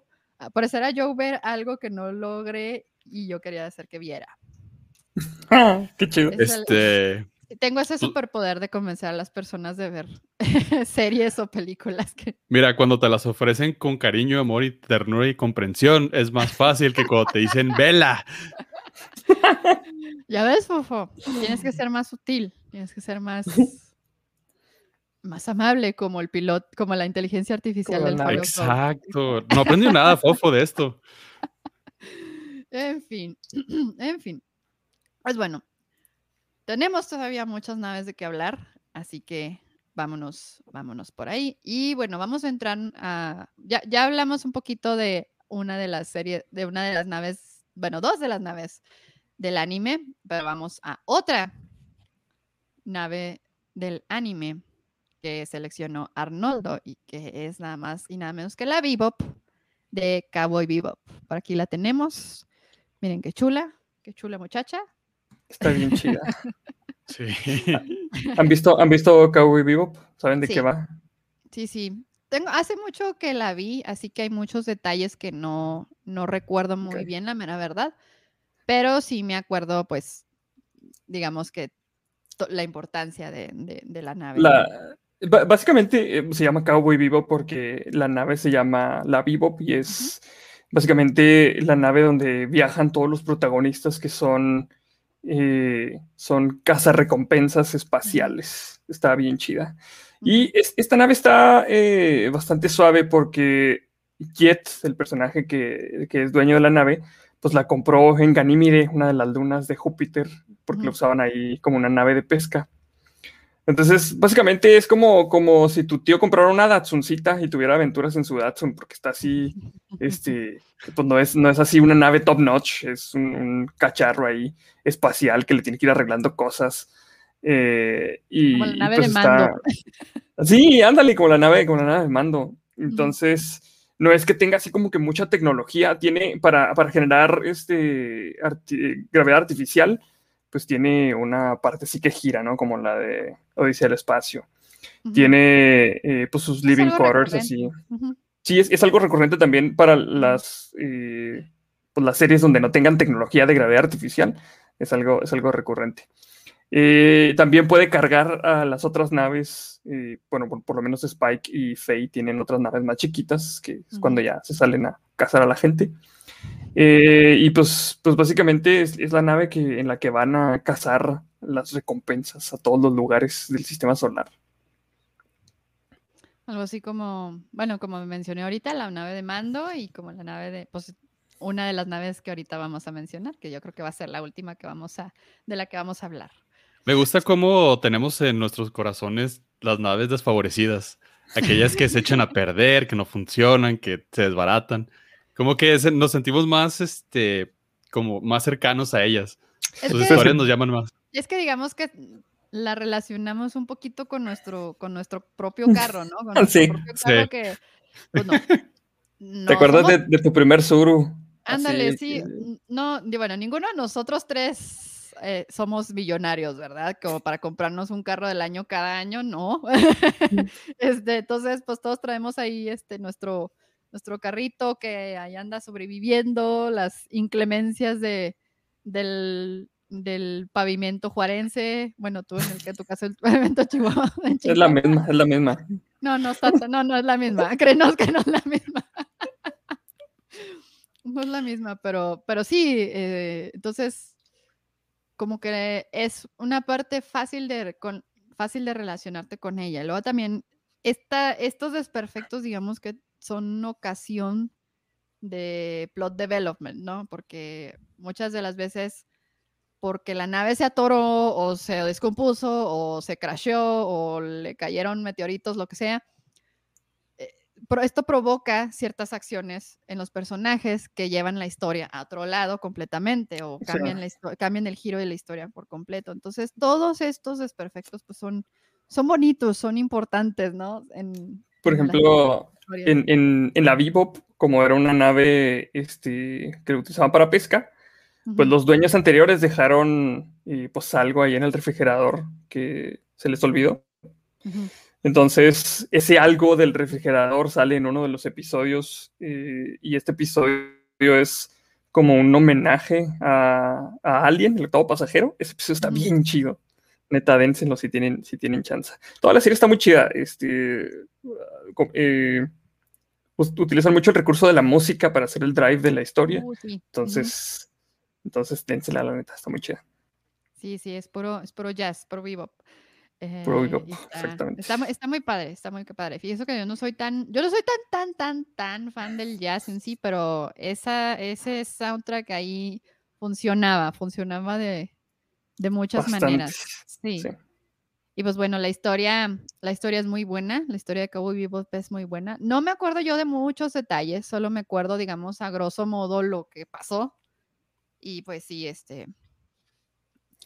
por hacer a Joe ver algo que no logré y yo quería hacer que viera. Ah, qué chido. este, <laughs> tengo ese superpoder de convencer a las personas de ver <laughs> series o películas que... Mira, cuando te las ofrecen con cariño, amor y ternura y comprensión, es más fácil que cuando te dicen vela. Ya ves, Fofo, tienes que <laughs> ser más sutil, tienes que ser más <laughs> más amable como el piloto, como la inteligencia artificial del juego. Exacto. No aprendí nada, Fofo, de esto. <laughs> En fin, <clears throat> en fin. Pues bueno, tenemos todavía muchas naves de que hablar, así que vámonos, vámonos por ahí. Y bueno, vamos a entrar a. Ya, ya hablamos un poquito de una de las series, de una de las naves, bueno, dos de las naves del anime, pero vamos a otra nave del anime que seleccionó Arnoldo y que es nada más y nada menos que la Bebop de Cowboy Bebop. Por aquí la tenemos. Miren qué chula, qué chula muchacha. Está bien chida. <laughs> sí. <laughs> ¿Han visto, ¿Han visto Cowboy Vivo? ¿Saben de qué va? Sí, sí. Tengo, hace mucho que la vi, así que hay muchos detalles que no, no recuerdo muy bien, la mera verdad. Pero sí me acuerdo, pues, digamos que la importancia de, la nave. básicamente eh, se llama Cowboy Vivo porque la nave se llama la Vivo y es básicamente la nave donde viajan todos los protagonistas que son eh, son cazarrecompensas espaciales. Está bien chida. Y esta nave está eh, bastante suave porque Jet, el personaje que, es dueño de la nave, pues la compró en Ganímide, una de las lunas de Júpiter, porque lo usaban ahí como una nave de pesca. Entonces, básicamente es como, como si tu tío comprara una Datsuncita y tuviera aventuras en su Datsun, porque está así, este, pues no es, no es así una nave top notch, es un, cacharro ahí espacial que le tiene que ir arreglando cosas. Eh, y, como la nave pues de mando. <laughs> Sí, ándale, como la nave, como la nave de mando. Entonces, no es que tenga así como que mucha tecnología, tiene para, para generar este gravedad artificial pues tiene una parte sí que gira, ¿no? Como la de Odisea del Espacio. Tiene eh, pues sus living quarters así. Sí, es, algo recurrente también para las, eh, pues, las series donde no tengan tecnología de gravedad artificial. Es algo, es algo recurrente. Eh, también puede cargar a las otras naves. bueno, por, lo menos Spike y Faye tienen otras naves más chiquitas, que es cuando ya se salen a cazar a la gente. Eh, y pues, pues básicamente es, la nave que, en la que van a cazar las recompensas a todos los lugares del sistema solar. Algo así como, bueno, como mencioné ahorita, la nave de mando y como la nave de, pues una de las naves que ahorita vamos a mencionar, que yo creo que va a ser la última que vamos a, de la que vamos a hablar. Me gusta cómo tenemos en nuestros corazones las naves desfavorecidas, aquellas que se echan a perder, que no funcionan, que se desbaratan. Como que nos sentimos más, este, como más cercanos a ellas. Sus historias nos llaman más. Es que digamos que la relacionamos un poquito con nuestro, con nuestro propio <laughs> carro, ¿no? Con nuestro propio carro que, pues no, <laughs> ¿Te acuerdas de, tu primer Suru? Ándale, sí. No, bueno, ninguno de nosotros tres eh, somos millonarios, ¿verdad? Como para comprarnos un carro del año cada año, no. <laughs> este, entonces, pues todos traemos ahí este nuestro nuestro carrito que ahí anda sobreviviendo, las inclemencias de, del, del pavimento juarense, bueno, tú en el que tu casa el <laughs> pavimento chihuahua. Es la misma, es la misma. No, no, no, no es la misma, <laughs> créenos que no es la misma. no es la misma, pero, pero sí, eh, entonces, como que es una parte fácil de, con, fácil de relacionarte con ella. Luego también, esta, estos desperfectos, digamos que son ocasión de plot development, ¿no? Porque muchas de las veces, porque la nave se atoró o se descompuso o se crasheó o le cayeron meteoritos, lo que sea, esto provoca ciertas acciones en los personajes que llevan la historia a otro lado completamente o cambian, cambian el giro de la historia por completo. Entonces, todos estos desperfectos pues son, son bonitos, son importantes, ¿no? En, por ejemplo, en, en, la Bebop, como era una nave este, que utilizaban para pesca, pues los dueños anteriores dejaron eh, pues algo ahí en el refrigerador que se les olvidó. Entonces, ese algo del refrigerador sale en uno de los episodios eh, y este episodio es como un homenaje a, a Alien, el octavo pasajero. Ese episodio está bien chido. Neta, dénsenlo si tienen, si tienen chance. Toda la serie está muy chida. Este, eh, utilizan mucho el recurso de la música para hacer el drive de la historia. Uh, entonces, entonces dénsela, la neta, está muy chida. Sí, sí, es puro, es puro jazz, puro bebop. Eh, bebop, <laughs> exactamente. Está, muy padre, está muy padre. Fíjese que yo no soy tan, yo no soy tan, tan, tan, tan fan del jazz en sí, pero esa, ese soundtrack ahí funcionaba, funcionaba de, de muchas maneras. sí. Y pues bueno, la historia, la historia es muy buena, la historia de Cowboy Bebop es muy buena. No me acuerdo yo de muchos detalles, solo me acuerdo, digamos, a grosso modo lo que pasó. Y pues sí, este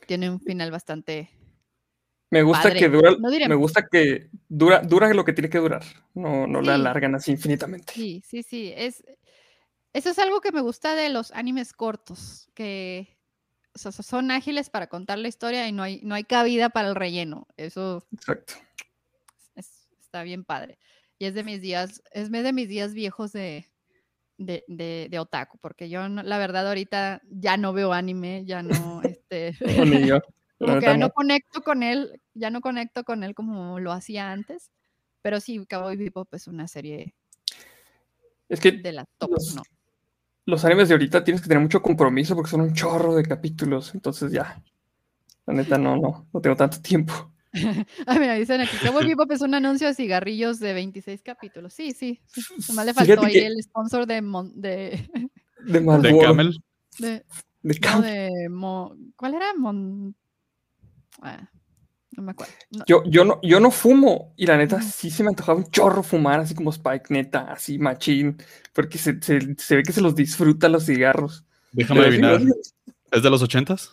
tiene un final bastante me gusta que dura, me gusta que dura, dura lo que tiene que durar. No, no la alargan así infinitamente. Sí, sí, sí. Es, eso es algo que me gusta de los animes cortos, que son ágiles para contar la historia y no hay, no hay cabida para el relleno. Eso Exacto. está bien padre. Y es de mis días, es de mis días viejos de, de, de, otaku, porque yo la verdad ahorita ya no veo anime, ya no, <laughs> este, como que ya no conecto con él, ya no conecto con él como lo hacía antes, pero sí, Cowboy Bebop es una serie es que de la top, ¿no? los animes de ahorita tienes que tener mucho compromiso porque son un chorro de capítulos. Entonces ya, la neta no, no, no tengo tanto tiempo. <laughs> ah, mira, dicen aquí, Cowboy Bebop es un anuncio de cigarrillos de 26 capítulos. Sí, sí. Nomás le faltó ahí el sponsor de... de... De, de Camel. De, de, Camel. ¿Cuál era? Mon... Ah, no me acuerdo. Yo, yo, no, yo no fumo y la neta sí se me antojaba un chorro fumar, así como Spike, neta, así machín, porque se, ve que se los disfruta los cigarros. Déjame adivinar. ¿Es de los ochentas?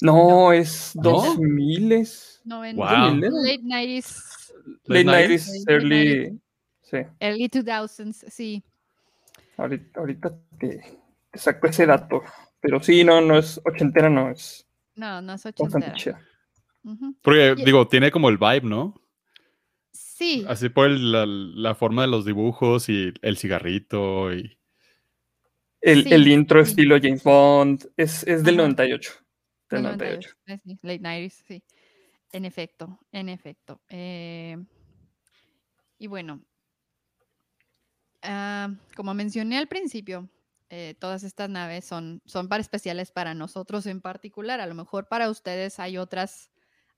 No, es dos miles. Wow. Late 90s. Late 90s, early. Sí. Early 2000s, sí. Ahorita, ahorita te, saco ese dato. Pero sí, no, no es ochentera, no es. No, no es ochentera. Porque, digo, tiene como el vibe, ¿no? Sí. Así por la, forma de los dibujos y el cigarrito y... El, intro estilo James Bond es, del 98. Del 98. Sí, late 90s, sí. En efecto, en efecto. Eh, y bueno, ah, como mencioné al principio, eh, todas estas naves son, son para especiales para nosotros en particular. A lo mejor para ustedes hay otras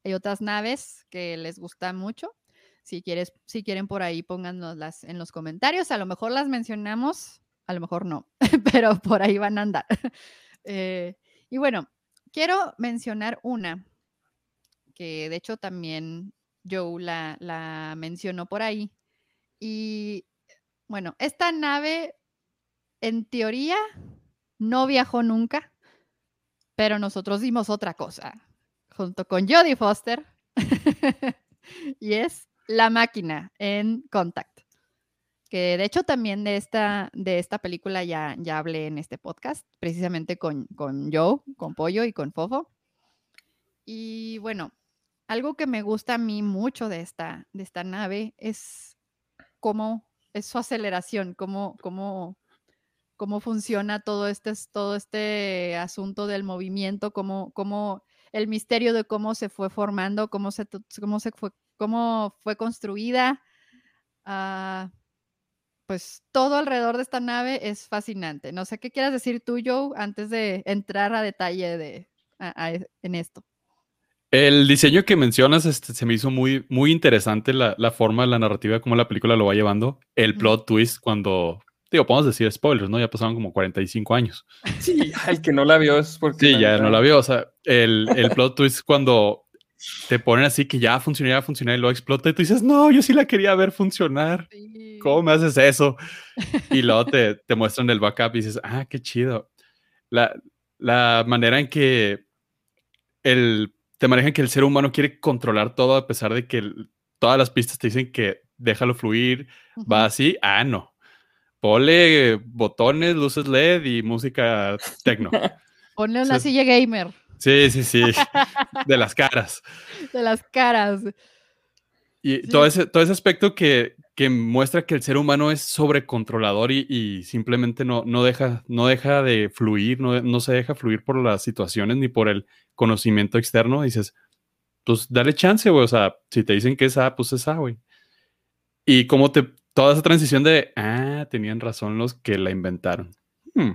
hay otras naves que les gustan mucho. Si, quieres, si quieren por ahí, póngannoslas en los comentarios. A lo mejor las mencionamos, a lo mejor no, <laughs> pero por ahí van a andar. <laughs> Eh, y bueno, quiero mencionar una que de hecho también Joe la, la mencionó por ahí. Y bueno, esta nave en teoría no viajó nunca, pero nosotros dimos otra cosa junto con Jodie Foster, <laughs> y es La máquina en Contact. Que de hecho también de esta, de esta película ya, ya hablé en este podcast, precisamente con, con Joe, con Pollo y con Fofo. Y bueno, algo que me gusta a mí mucho de esta, de esta nave es cómo es su aceleración, cómo, cómo, cómo funciona todo este, todo este asunto del movimiento, cómo, cómo el misterio de cómo se fue formando, cómo se, cómo se fue, cómo fue construida. Ah, pues todo alrededor de esta nave es fascinante. No sé qué quieras decir tú, Joe, antes de entrar a detalle de, en esto. El diseño que mencionas este, se me hizo muy, muy interesante la, la forma, la narrativa, cómo la película lo va llevando. El plot twist cuando, digo, podemos decir spoilers, ¿no? Ya pasaron como 45 años. Sí, el que no la vio es porque... Sí, ya no la vio. O sea, el, el plot twist cuando te ponen así que ya funciona, ya funciona y lo explota y tú dices, no, yo sí la quería ver funcionar. ¿Cómo me haces eso? Y luego te, te muestran el backup y dices, ah, qué chido. La, la manera en que el te manejan que el ser humano quiere controlar todo a pesar de que todas las pistas te dicen que déjalo fluir, va así. Ah, no. Ponle botones, luces LED y música techno. <laughs> Ponle una silla gamer. Sí, sí, sí. <laughs> de las caras. De las caras. Y todo, ese, todo ese aspecto que, que, muestra que el ser humano es sobrecontrolador y, y simplemente no, no, deja, no deja de fluir, no, no se deja fluir por las situaciones ni por el conocimiento externo, dices, pues dale chance, güey. O sea, si te dicen que es A, pues es A, güey. Y como te, toda esa transición de, ah, tenían razón los que la inventaron. Hmm.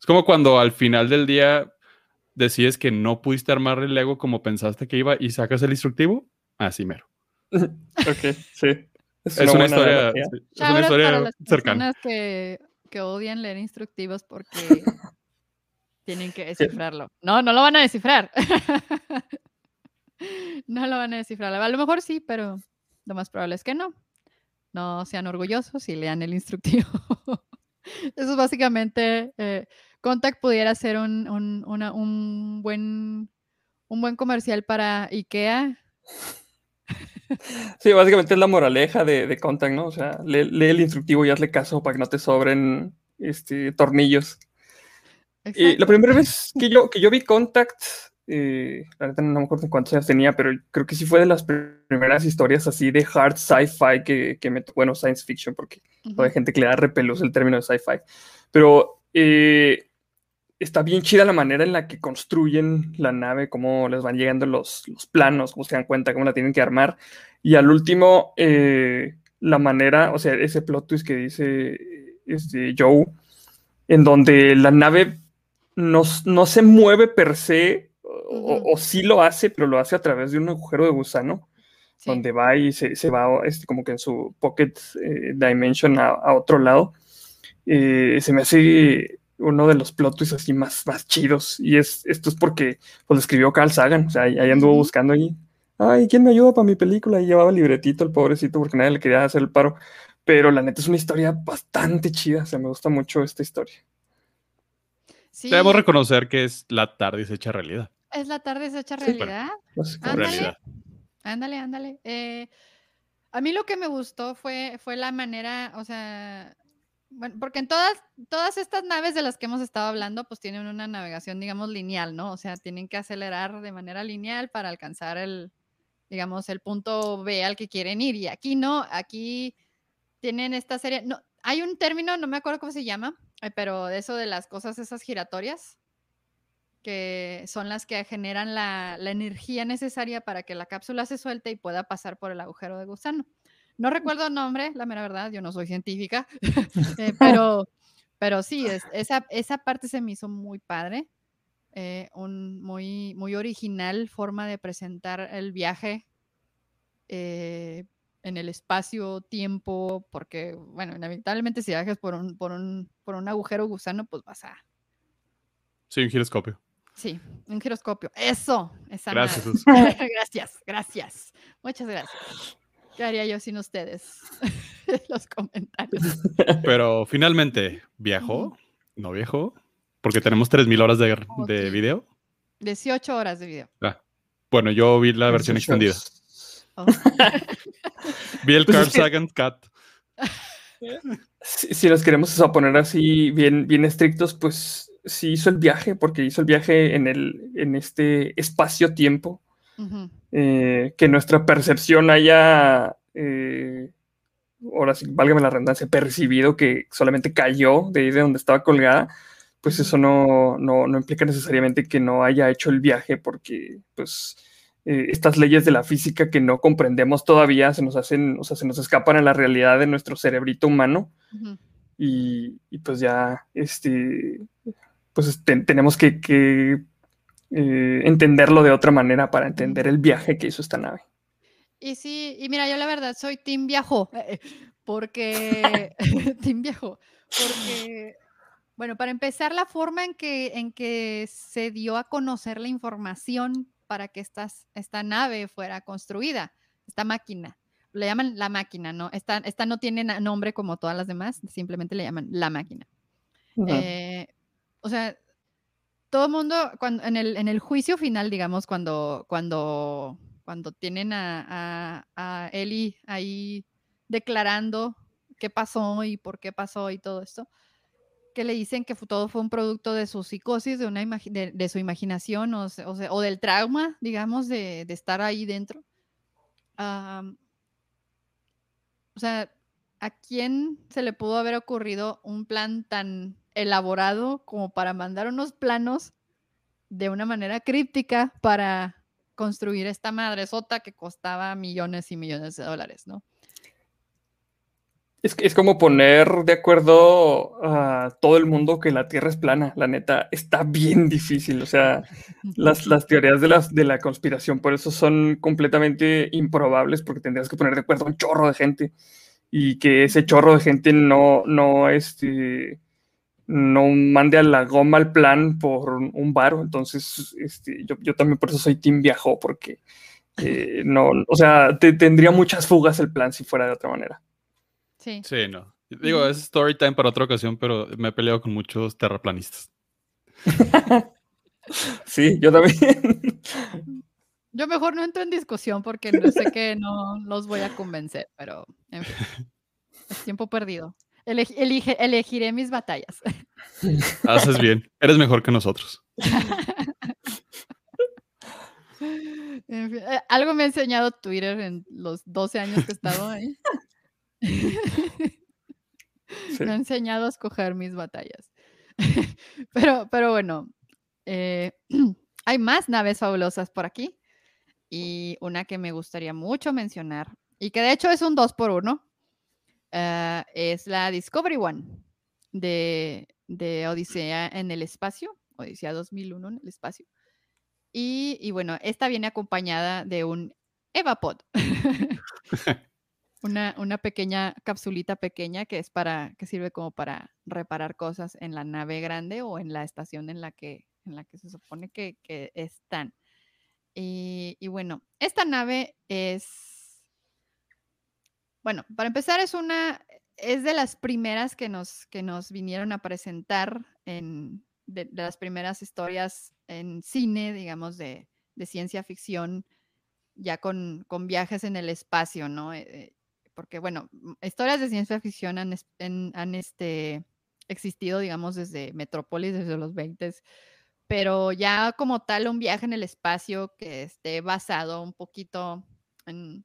Es como cuando al final del día decides que no pudiste armar el Lego como pensaste que iba y sacas el instructivo, así mero. <laughs> ok, sí. Es, una, historia, es una historia cercana. Que, que odian leer instructivos porque <laughs> tienen que descifrarlo. No, no lo van a descifrar. <laughs> no lo van a descifrar. A lo mejor sí, pero lo más probable es que no. No sean orgullosos y lean el instructivo. <laughs> Eso es básicamente, eh, Contact pudiera ser un, un, buen, un buen comercial para IKEA. Sí, básicamente es la moraleja de, Contact, ¿no? O sea, lee, lee, el instructivo y hazle caso para que no te sobren este, tornillos. Y la primera vez que yo, que yo vi Contact, eh, la verdad no me acuerdo cuántos años tenía, pero creo que sí fue de las primeras historias así de hard sci-fi que, que me, bueno, science fiction, porque hay gente que le da repelús el término de sci-fi, pero eh, está bien chida la manera en la que construyen la nave, cómo les van llegando los, los planos, cómo se dan cuenta, cómo la tienen que armar, y al último, eh, la manera, o sea, ese plot twist que dice este, Joe, en donde la nave no, se mueve per se, o, sí lo hace, pero lo hace a través de un agujero de gusano, donde va y se, va este, como que en su pocket eh, dimension a, otro lado. Eh, se me hace uno de los plot twists así más, más chidos. Y es, esto es porque pues, lo escribió Carl Sagan, o sea, ahí anduvo buscando allí. Ay, ¿quién me ayuda para mi película? Y llevaba el libretito el pobrecito porque nadie le quería hacer el paro. Pero la neta es una historia bastante chida, o sea, me gusta mucho esta historia. Debemos reconocer que es la tarde hecha realidad. Es la tarde hecha realidad. ándale, ándale, ándale. Eh, a mí lo que me gustó fue, fue la manera, o sea, bueno, porque en todas, todas estas naves de las que hemos estado hablando, pues tienen una navegación, digamos, lineal, ¿no? O sea, tienen que acelerar de manera lineal para alcanzar el, digamos, el punto B al que quieren ir. Y aquí no, aquí tienen esta serie, no, hay un término, no me acuerdo cómo se llama, pero eso de las cosas esas giratorias, que son las que generan la, energía necesaria para que la cápsula se suelte y pueda pasar por el agujero de gusano. No recuerdo el nombre, la mera verdad, yo no soy científica, <laughs> eh, <laughs> pero, pero sí, esa, esa parte se me hizo muy padre, eh, un muy, muy original forma de presentar el viaje eh, en el espacio-tiempo, porque, bueno, inevitablemente si viajas por un, por un, por un agujero gusano, pues vas a... Sí, un giroscopio. Sí, un giroscopio. Eso, esa Gracias. <laughs> gracias, gracias. Muchas gracias. ¿Qué haría yo sin ustedes? <laughs> Los comentarios. Pero finalmente, ¿viajó? ¿No viajó? Porque tenemos 3.000 horas de, de video. 18 horas de video. Ah, bueno, yo vi la versión extendida. <laughs> Vi el pues Carl Sagan Cat. Si, nos queremos poner así bien, bien estrictos, pues sí hizo el viaje, porque hizo el viaje en, el, en este espacio-tiempo. Eh, que nuestra percepción haya eh, ahora sí, válgame la redundancia, percibido que solamente cayó de ahí de donde estaba colgada, pues eso no, no, no implica necesariamente que no haya hecho el viaje, porque pues eh, estas leyes de la física que no comprendemos todavía se nos hacen, o sea, se nos escapan a la realidad de nuestro cerebrito humano. y, pues ya, este, pues tenemos que, que eh, entenderlo de otra manera para entender el viaje que hizo esta nave. Y sí, y mira, yo la verdad soy Team Viajó, <laughs> porque <laughs> <laughs> Team Viajó, porque, bueno, para empezar, la forma en que, en que se dio a conocer la información para que esta, esta nave fuera construida, esta máquina, le llaman la máquina, ¿no? Esta, esta no tiene nombre como todas las demás, simplemente le llaman la máquina. Eh, o sea, todo el mundo, cuando, en, el, en el juicio final, digamos, cuando, cuando cuando tienen a, a, Eli ahí declarando qué pasó y por qué pasó y todo esto, que le dicen que todo fue un producto de su psicosis, de, una de, su imaginación o, o, del trauma, digamos, de, de estar ahí dentro. o sea, ¿a quién se le pudo haber ocurrido un plan tan elaborado como para mandar unos planos de una manera críptica para construir esta madre sota que costaba millones y millones de dólares, ¿no? Es, es como poner de acuerdo a todo el mundo que la Tierra es plana, la neta, está bien difícil, o sea, <laughs> las, las teorías de, las, de la conspiración por eso son completamente improbables porque tendrías que poner de acuerdo a un chorro de gente y que ese chorro de gente no, no, este, no mande a la goma el plan por un varo. Entonces, este, yo, también por eso soy Team Viajó, porque eh, no, o sea, tendría muchas fugas el plan si fuera de otra manera. Sí. Sí, no. Digo, es story time para otra ocasión, pero me he peleado con muchos terraplanistas. <laughs> sí, yo también. Yo mejor no entro en discusión porque no sé que no los voy a convencer, pero en fin, es tiempo perdido elegiré mis batallas. <laughs> Haces bien. Eres mejor que nosotros. <laughs> Eh, algo me ha enseñado Twitter en los 12 años que he estado ahí. <laughs> Me ha enseñado a escoger mis batallas. pero, pero bueno, eh, <clears throat> hay más naves fabulosas por aquí. Y una que me gustaría mucho mencionar, y que de hecho es un 2 por 1 Ah, es la Discovery One de, Odisea en el espacio, Odisea 2001 en el espacio. Y, bueno, esta viene acompañada de un Evapod. <laughs> una, una, pequeña capsulita pequeña que es para, que sirve como para reparar cosas en la nave grande o en la estación en la que, en la que se supone que, están. y, bueno, esta nave es bueno, para empezar es una, es de las primeras que nos, que nos vinieron a presentar en, de, las primeras historias en cine, digamos, de, ciencia ficción, ya con, viajes en el espacio, ¿no? Eh, eh, porque, bueno, historias de ciencia ficción han, han este, existido, digamos, desde Metrópolis, desde los 20, pero ya como tal un viaje en el espacio que esté basado un poquito en,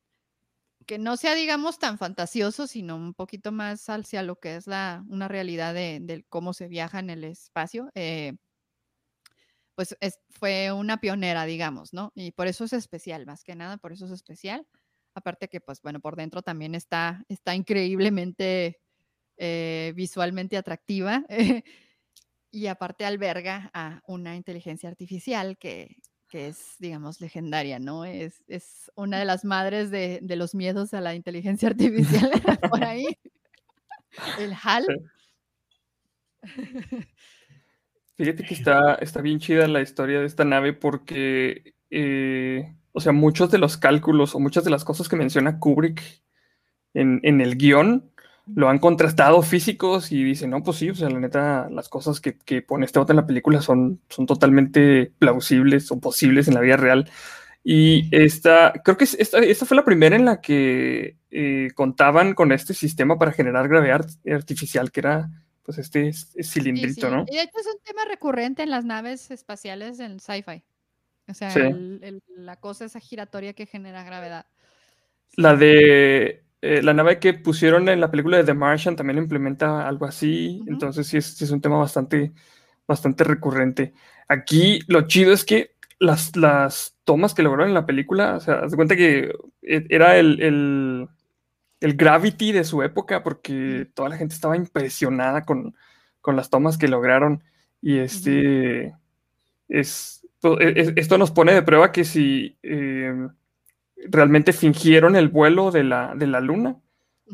que no sea, digamos, tan fantasioso, sino un poquito más hacia lo que es la, una realidad de, cómo se viaja en el espacio, eh, pues fue una pionera, digamos, ¿no? Y por eso es especial, más que nada, por eso es especial. Aparte que, pues bueno, por dentro también está, está increíblemente eh, visualmente atractiva. <laughs> y aparte alberga a una inteligencia artificial que, que es, digamos, legendaria, ¿no? Es, es una de las madres de, de, los miedos a la inteligencia <laughs> artificial por ahí. El HAL. <laughs> Fíjate que está, está bien chida la historia de esta nave porque, eh, o sea, muchos de los cálculos o muchas de las cosas que menciona Kubrick en, en el guion lo han contrastado físicos y dicen, no, pues sí, o sea, la neta, las cosas que, que pone este otro en la película son, son totalmente plausibles o posibles en la vida real. Y esta, creo que esta, esta fue la primera en la que eh, contaban con este sistema para generar gravedad artificial, que era pues este, cilindrito, ¿no? Y de hecho es un tema recurrente en las naves espaciales en sci-fi. O sea, la cosa esa giratoria que genera gravedad. La de eh, la nave que pusieron en la película de The Martian también implementa algo así, entonces sí es, un tema bastante, bastante recurrente. Aquí lo chido es que las, las tomas que lograron en la película, o sea, de cuenta que e, era el, el, el gravity de su época, porque toda la gente estaba impresionada con, con las tomas que lograron. Y este es, e, esto nos pone de prueba que si em, realmente fingieron el vuelo de la, de la luna.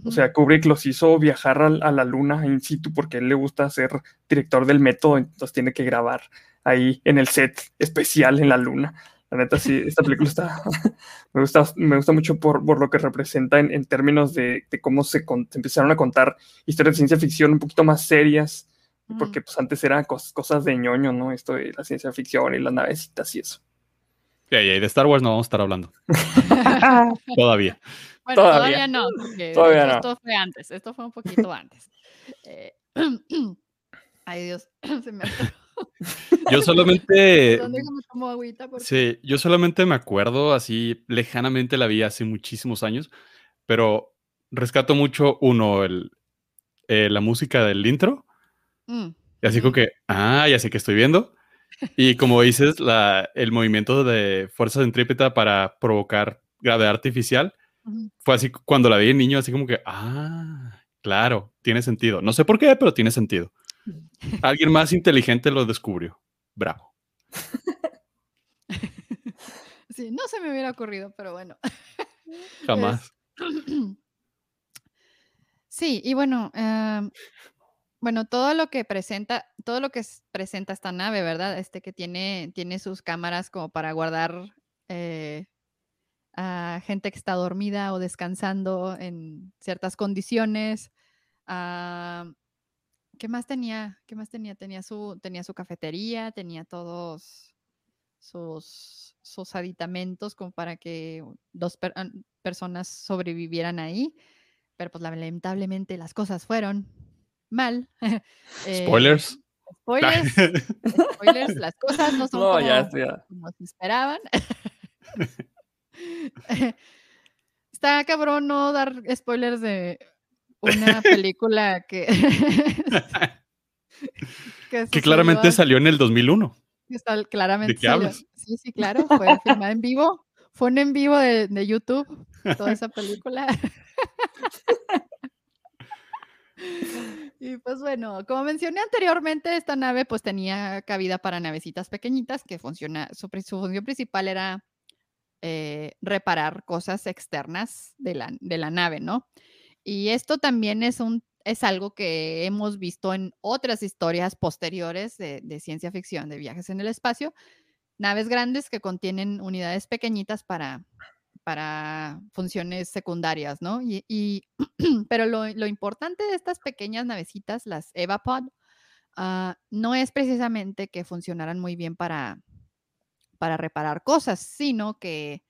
O sea, Kubrick los hizo viajar a, la luna in situ porque a él le gusta ser director del método, entonces tiene que grabar ahí en el set especial en la luna. La neta, sí, esta película está, <laughs> me, gusta, me gusta mucho por, por lo que representa en, en términos de, de cómo se, empezaron a contar historias de ciencia ficción un poquito más serias, porque pues antes eran cosas de ñoño, ¿no? Esto de la ciencia ficción y las navecitas y eso. Y de Star Wars no vamos a estar hablando. <laughs> todavía. Bueno, todavía, no, porque esto fue antes, esto fue un poquito antes. Eh, <clears throat> ay Dios, <clears throat> se me Yo solamente. Sí, yo solamente me acuerdo así lejanamente la vi hace muchísimos años, pero rescato mucho uno, el, eh, la música del intro. Mm, y así como que, ah, ya sé que estoy viendo. Y como dices, la, el movimiento de fuerza centrípeta para provocar gravedad artificial fue así cuando la vi en niño, así como que, ah, claro, tiene sentido. No sé por qué, pero tiene sentido. Alguien más inteligente lo descubrió. Bravo. <laughs> Sí, no se me hubiera ocurrido, pero bueno. <laughs> Jamás. <clears throat> Sí, y bueno, em, bueno, todo lo que presenta, todo lo que presenta esta nave, ¿verdad? Este que tiene, tiene sus cámaras como para guardar eh, a gente que está dormida o descansando en ciertas condiciones. ¿Qué más tenía? ¿Qué más tenía? Tenía su, tenía su cafetería, tenía todos sus, sus aditamentos como para que dos personas sobrevivieran ahí. Pero pues lamentablemente las cosas fueron mal. <laughs> Eh, spoilers. Spoilers. <laughs> spoilers. Las cosas no son como, se esperaban. <laughs> Está cabrón no dar spoilers de una película que... que, claramente salió en el 2001. claramente ¿De qué hablas? Sí, sí, claro. Fue filmada en vivo. Fue un en vivo de, de YouTube, toda esa película. Y pues bueno, como mencioné anteriormente, esta nave pues tenía cabida para navecitas pequeñitas que funciona, su, función principal era eh, reparar cosas externas de la, de la nave, ¿no? Y esto también es, un, es algo que hemos visto en otras historias posteriores de, de ciencia ficción, de viajes en el espacio, naves grandes que contienen unidades pequeñitas para para funciones secundarias, ¿no? Y, <clears throat> pero lo, importante de estas pequeñas navecitas, las EvaPod, uh, no es precisamente que funcionaran muy bien para, para reparar cosas, sino que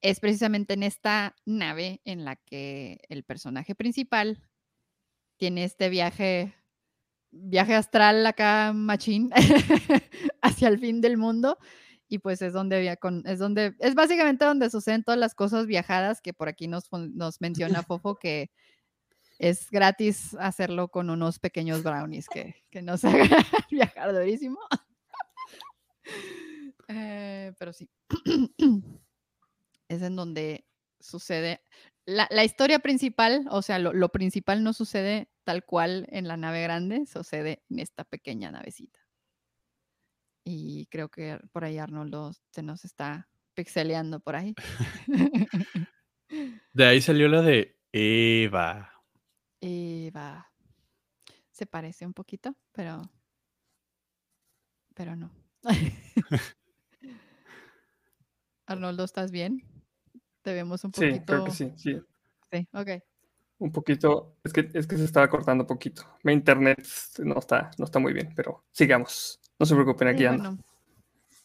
es precisamente en esta nave en la que el personaje principal tiene este viaje, viaje astral acá, machín, <laughs> hacia el fin del mundo y pues es donde con, es donde, es básicamente donde suceden todas las cosas viajadas que por aquí nos, nos menciona <laughs> Fofo que es gratis hacerlo con unos pequeños brownies que, que nos <laughs> hagan viajar durísimo. <laughs> Eh, pero sí, <clears throat> es en donde sucede la, la historia principal, o sea, lo, lo principal no sucede tal cual en la nave grande, sucede en esta pequeña navecita. Y creo que por ahí Arnoldo se nos está pixeleando por ahí. <laughs> <laughs> de ahí salió la de Eva. Eva. Se parece un poquito, pero. Pero no. <laughs> Arnoldo, ¿estás bien? Te vemos un poquito. Sí, creo que sí, sí. Sí, ok. Un poquito, es que, es que se estaba cortando un poquito. Mi internet no está, no está muy bien, pero sigamos. No se preocupen, aquí ando.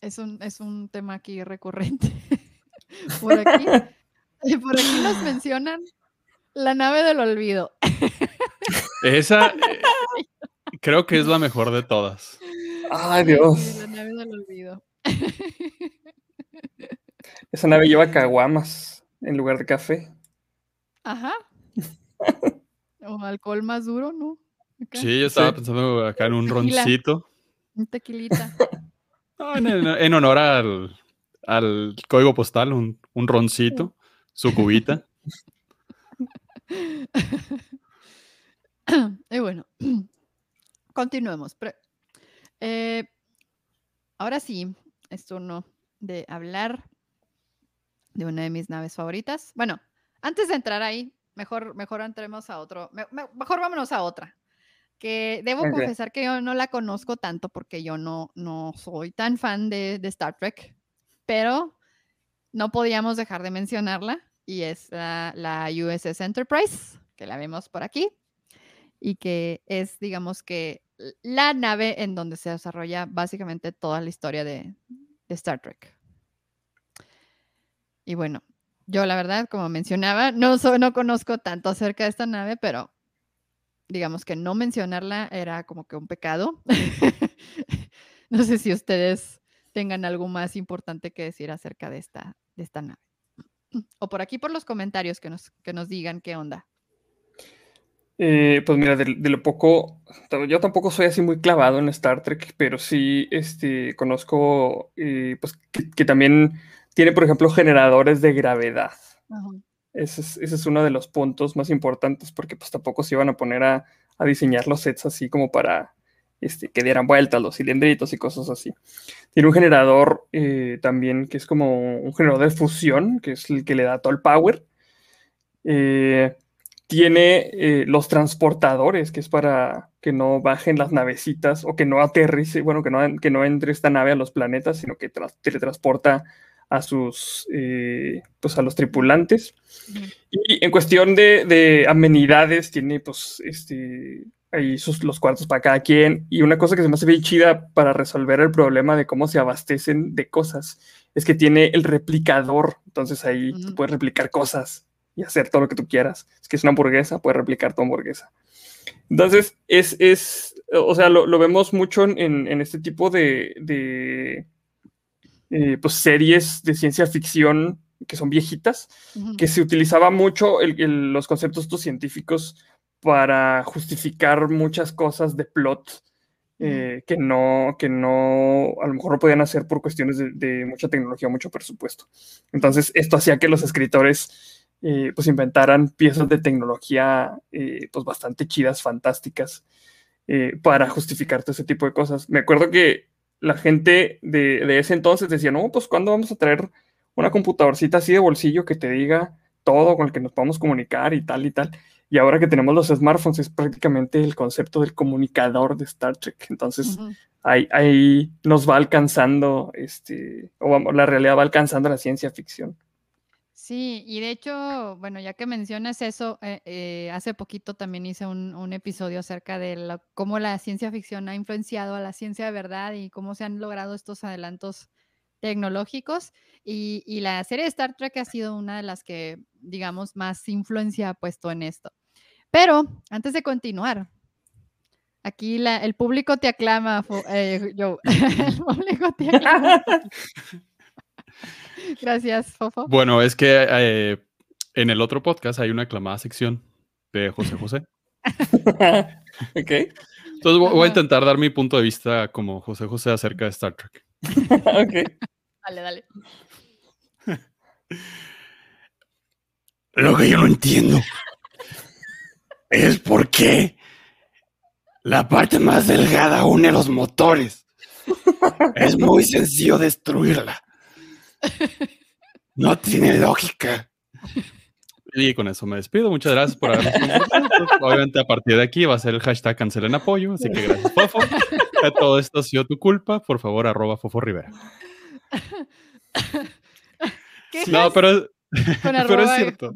es, un, es un tema aquí recurrente. <laughs> por, aquí, por aquí nos mencionan la nave del olvido. Esa eh, <laughs> creo que es la mejor de todas. Ay, Dios. la nave del olvido. <laughs> Esa nave lleva caguamas en lugar de café. Ajá. alcohol más duro, ¿no? Sí, yo estaba pensando acá en un roncito. Un tequilita. <laughs> en, honor al, código postal, un, roncito, su cubita. <laughs> y bueno, <clears throat> continuemos. Eh, ahora sí, es turno de hablar de una de mis naves favoritas. Bueno, antes de entrar ahí, mejor, mejor entremos a otro, mejor vámonos a otra, que debo confesar que yo no la conozco tanto porque yo no, no soy tan fan de, Star Trek, pero no podíamos dejar de mencionarla y es la, la, USS Enterprise, que la vemos por aquí, y que es, digamos que, la nave en donde se desarrolla básicamente toda la historia de, de Star Trek. Y bueno, yo la verdad, como mencionaba, no, no conozco tanto acerca de esta nave, pero digamos que no mencionarla era como que un pecado. <laughs> no sé si ustedes tengan algo más importante que decir acerca de esta, de esta nave. <clears throat> O por aquí por los comentarios que nos, que nos digan qué onda. Eh, pues mira, de, lo poco, yo tampoco soy así muy clavado en Star Trek, pero sí este, conozco eh, pues, que, también tiene, por ejemplo, generadores de gravedad. Ese es, uno de los puntos más importantes porque pues tampoco se iban a poner a, diseñar los sets así como para este, que dieran vueltas los cilindritos y cosas así. Tiene un generador eh, también que es como un generador de fusión, que es el que le da todo el power. Eh, tiene eh, los transportadores, que es para que no bajen las navecitas o que no aterrice, bueno, que no, que no entre esta nave a los planetas, sino que teletransporta a sus, eh, pues a los tripulantes. Y en cuestión de, amenidades, tiene pues este, ahí sus, los cuartos para cada quien. Y una cosa que se me hace bien chida para resolver el problema de cómo se abastecen de cosas, es que tiene el replicador. Entonces ahí puedes replicar cosas y hacer todo lo que tú quieras. Es que es una hamburguesa, puedes replicar tu hamburguesa. Entonces, es, es o sea, lo, vemos mucho en, en, este tipo de, eh, pues, series de ciencia ficción que son viejitas, que se utilizaba mucho los conceptos estos científicos para justificar muchas cosas de plot eh, que, no, que no, a lo mejor no podían hacer por cuestiones de, mucha tecnología, mucho presupuesto. Entonces, esto hacía que los escritores eh, pues inventaran piezas de tecnología pues bastante chidas, fantásticas, para justificar todo ese tipo de cosas. Me acuerdo que la gente de, ese entonces decía, no, pues ¿cuándo vamos a traer una computadorcita así de bolsillo que te diga todo con el que nos podamos comunicar y tal y tal? Y ahora que tenemos los smartphones es prácticamente el concepto del comunicador de Star Trek. Entonces ahí, ahí, nos va alcanzando, este, o la realidad va alcanzando la ciencia ficción. Sí, y de hecho, bueno, ya que mencionas eso, eh, eh, hace poquito también hice un, episodio acerca de cómo la ciencia ficción ha influenciado a la ciencia de verdad y cómo se han logrado estos adelantos tecnológicos. Y, la serie de Star Trek ha sido una de las que, digamos, más influencia ha puesto en esto. Pero antes de continuar, aquí el público te aclama, eh, yo, <laughs> el público te aclama. <laughs> <laughs> Gracias, Fofo. Bueno, es que eh, en el otro podcast hay una aclamada sección de José José. <laughs> ok. Entonces voy, a intentar dar mi punto de vista como José José acerca de Star Trek. <laughs> ok. Dale, dale. Lo que yo no entiendo es por qué la parte más delgada une los motores. Es muy sencillo destruirla. No tiene lógica. Y con eso me despido. Muchas gracias por habernos Obviamente, a partir de aquí va a ser el hashtag cancelen apoyo. Así que gracias, Fofo. Todo esto ha sido tu culpa. Por favor, arroba Fofo Rivera. No, pero, pero es <laughs> cierto.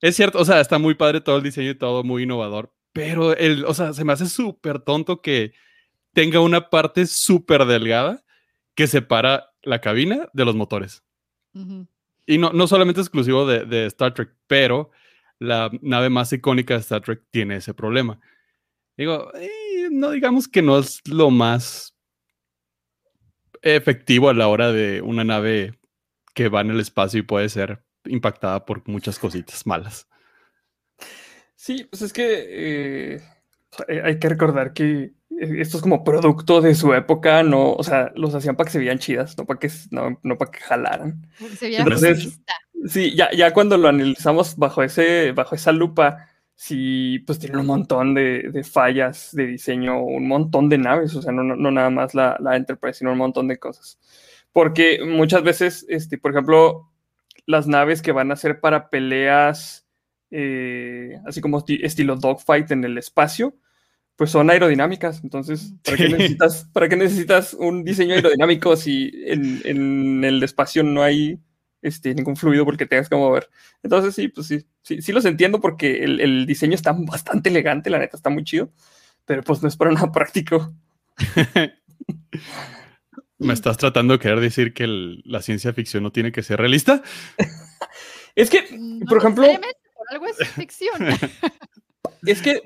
es cierto. O sea, está muy padre todo el diseño y todo muy innovador. Pero, el, o sea, se me hace súper tonto que tenga una parte súper delgada que separa la cabina de los motores. Y no, no solamente exclusivo de, Star Trek, pero la nave más icónica de Star Trek tiene ese problema. Digo, eh, no digamos que no es lo más efectivo a la hora de una nave que va en el espacio y puede ser impactada por muchas cositas malas. Sí, pues es que eh, hay que recordar que esto es como producto de su época, no, o sea, los hacían para que se vean chidas, no para que, no, no para que jalaran. Se Entonces, sí, ya, ya cuando lo analizamos bajo ese, bajo esa lupa, sí, pues tienen un montón de, de fallas de diseño, un montón de naves, o sea, no, no, nada más la, la, Enterprise, sino un montón de cosas. Porque muchas veces, este, por ejemplo, las naves que van a ser para peleas, eh, así como estilo dogfight en el espacio, pues son aerodinámicas. Entonces, ¿para qué, <laughs> necesitas, ¿para qué necesitas un diseño aerodinámico si en, en el espacio no hay este, ningún fluido porque tengas que mover? Entonces, sí, pues sí, sí, sí los entiendo porque el, el, diseño está bastante elegante, la neta está muy chido, pero pues no es para nada <laughs> práctico. ¿Me estás tratando de querer decir que el, la ciencia ficción no tiene que ser realista? <laughs> es que, por ejemplo... Por algo es ficción. Es que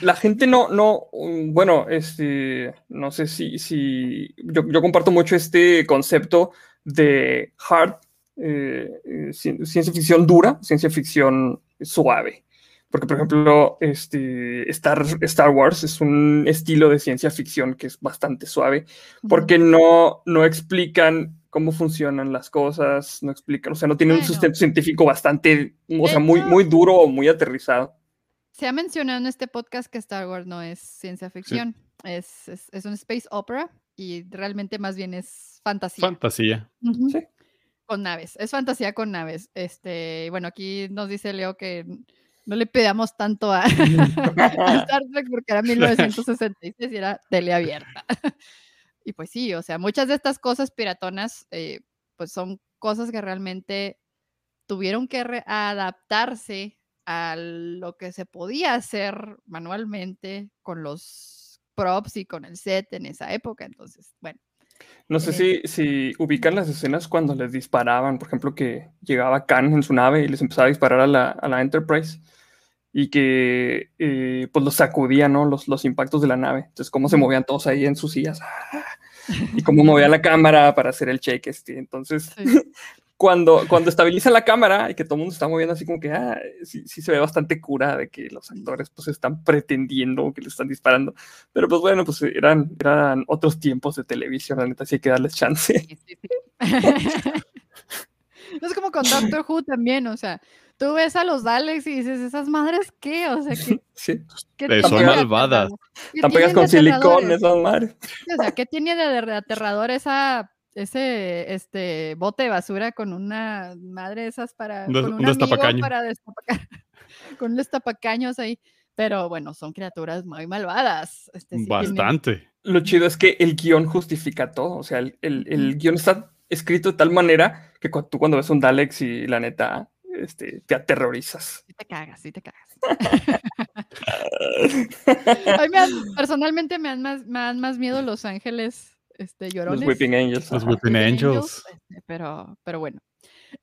la gente no, no, bueno, este, no sé si, si yo, yo comparto mucho este concepto de hard, eh, eh, ciencia ficción dura, ciencia ficción suave. Porque, por ejemplo, este, Star, Star Wars es un estilo de ciencia ficción que es bastante suave, porque no, no explican cómo funcionan las cosas, no explican, o sea, no tienen un sustento científico bastante, o sea, muy, muy duro o muy aterrizado. Se ha mencionado en este podcast que Star Wars no es ciencia ficción, es, es, un space opera y realmente más bien es fantasía. Fantasía. Sí. Con naves, es fantasía con naves. Este, bueno, aquí nos dice Leo que no le pedíamos tanto <laughs> a, Star Trek porque era <laughs> 1966 y era teleabierta. <laughs> y pues sí, o sea, muchas de estas cosas piratonas, eh, pues son cosas que realmente tuvieron que adaptarse a lo que se podía hacer manualmente con los props y con el set en esa época. Entonces, bueno. No sé eh, si, si ubican las escenas cuando les disparaban, por ejemplo, que llegaba Khan en su nave y les empezaba a disparar a la, a la Enterprise y que eh, pues los sacudía, ¿no? Los, los impactos de la nave. Entonces, cómo se movían todos ahí en sus sillas. Y cómo <laughs> movía la cámara para hacer el check. Este. Entonces, <laughs> <laughs> cuando, cuando estabiliza la cámara y que todo el mundo está moviendo así como que, ah, sí, sí, se ve bastante cura de que los actores pues están pretendiendo que le están disparando. Pero pues bueno, pues eran, eran otros tiempos de televisión, la neta, así hay que darles chance. Sí, sí, <laughs> es como con Doctor Who también, o sea, tú ves a los Daleks y dices, ¿esas madres qué? O sea, ¿qué, <laughs> sí. ¿qué son malvadas. Están pegas con silicón esas madres. O sea, ¿qué tiene de aterrador esa ese este bote de basura con una madre de esas para un, con un, destapacaño. para destapacar, <laughs> con un destapacaños ahí. Pero bueno, son criaturas muy malvadas. Este, Bastante. Lo chido es que el guion justifica todo. O sea, el, el, el guion está escrito de tal manera que tú cuando ves un Dalek y la neta este, te aterrorizas. Sí te cagas, sí te cagas. <laughs> <laughs> personalmente me han, más, me dan más miedo Los Ángeles este, llorones. Los Whipping Angels. Los Whipping Angels. Este, pero, pero bueno.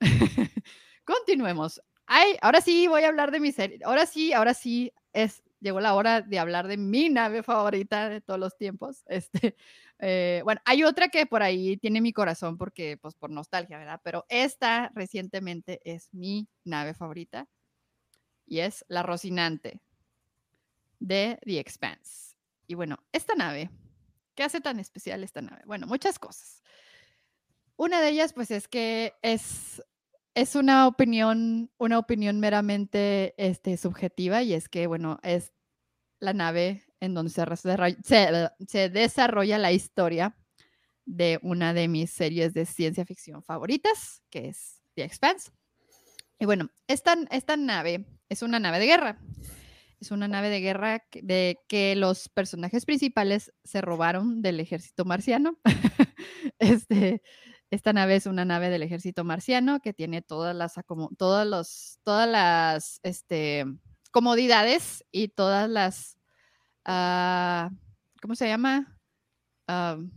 <laughs> Continuemos. Ay, ahora sí voy a hablar de mi serie. Ahora sí, ahora sí es, llegó la hora de hablar de mi nave favorita de todos los tiempos. Este, <laughs> eh, bueno, hay otra que por ahí tiene mi corazón porque, pues, por nostalgia, ¿verdad? Pero esta recientemente es mi nave favorita y es la Rocinante de The Expanse. Y bueno, esta nave ¿Qué hace tan especial esta nave? Bueno, muchas cosas. Una de ellas, pues, es que es, es una opinión, una opinión meramente este, subjetiva, y es que, bueno, es la nave en donde se, se, desarrolla la historia de una de mis series de ciencia ficción favoritas, que es The Expanse. Y bueno, esta, esta nave es una nave de guerra. Es una nave de guerra de que los personajes principales se robaron del ejército marciano. <laughs> este, esta nave es una nave del ejército marciano que tiene todas las, los, todas las este, comodidades y todas las, uh, ¿cómo se llama? Uh,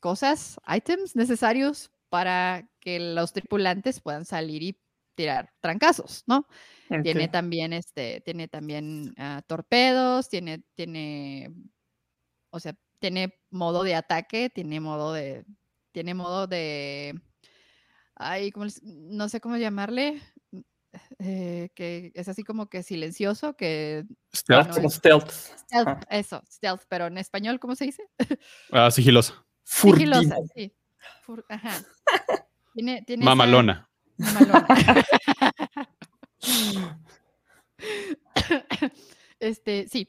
cosas, items necesarios para que los tripulantes puedan salir y tirar trancazos, ¿no? Tiene también, este, tiene también uh, torpedos, tiene, tiene, o sea, tiene modo de ataque, tiene modo de, tiene modo de, ay, ¿cómo, no sé cómo llamarle, eh, que es así como que silencioso, que... Stealth. como stealth. Eso, stealth, pero en español, ¿cómo se dice? Ah, sigilosa. Sigilosa, sí. ajá. Tiene, tiene Mamalona. <laughs> Este, sí.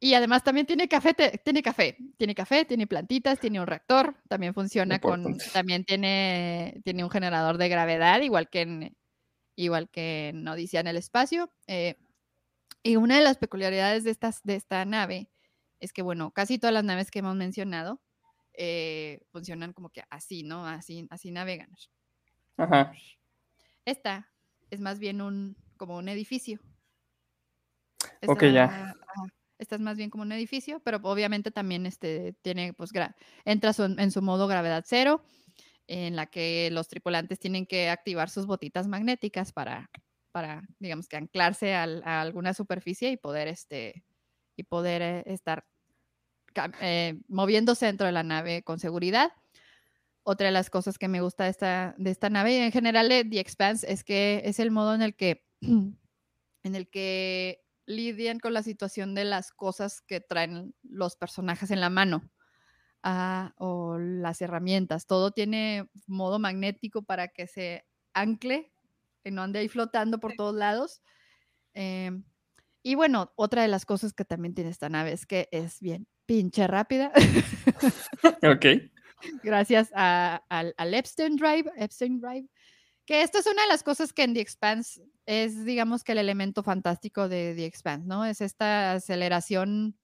Y además también tiene café, tiene café, tiene café, tiene plantitas, tiene un reactor, también funciona con, también tiene, tiene un generador de gravedad, igual que en, igual que en Odisea en el espacio. Eh, y una de las peculiaridades de, estas, de esta nave es que, bueno, casi todas las naves que hemos mencionado eh, funcionan como que así, ¿no? Así, así navegan. Ajá. Esta es más bien un, como un edificio. ok, ya. esta es más bien como un edificio, pero obviamente también este, tiene, pues, entra en su modo gravedad cero en la que los tripulantes tienen que activar sus botitas magnéticas para, para digamos que anclarse a alguna superficie y poder, este, y poder eh, estar eh, moviéndose dentro de la nave con seguridad. Otra de las cosas que me gusta de esta, de esta nave y en general de The Expanse es que es el modo en el que, <clears throat> en el que lidian con la situación de las cosas que traen los personajes en la mano o las herramientas. Todo tiene modo magnético para que se ancle, que no ande ahí flotando por todos lados. Em, y bueno, otra de las cosas que también tiene esta nave es que es bien pinche rápida. <laughs> ok. Gracias al, Epstein Drive, Epstein Drive, que esto es una de las cosas que en The Expanse es, digamos que el elemento fantástico de The Expanse, ¿no? Es esta aceleración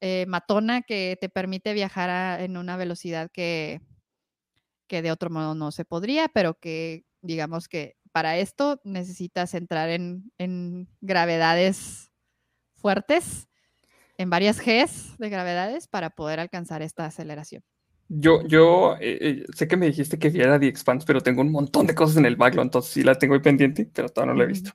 eh, matona que te permite viajar en una velocidad que, que de otro modo no se podría, pero que digamos que para esto necesitas entrar en, en gravedades fuertes, en varias Gs de gravedades para poder alcanzar esta aceleración. Yo, yo eh, eh, sé que me dijiste que viera The Expanse, pero tengo un montón de cosas en el backlog, entonces sí la tengo ahí pendiente, pero todavía no la he visto.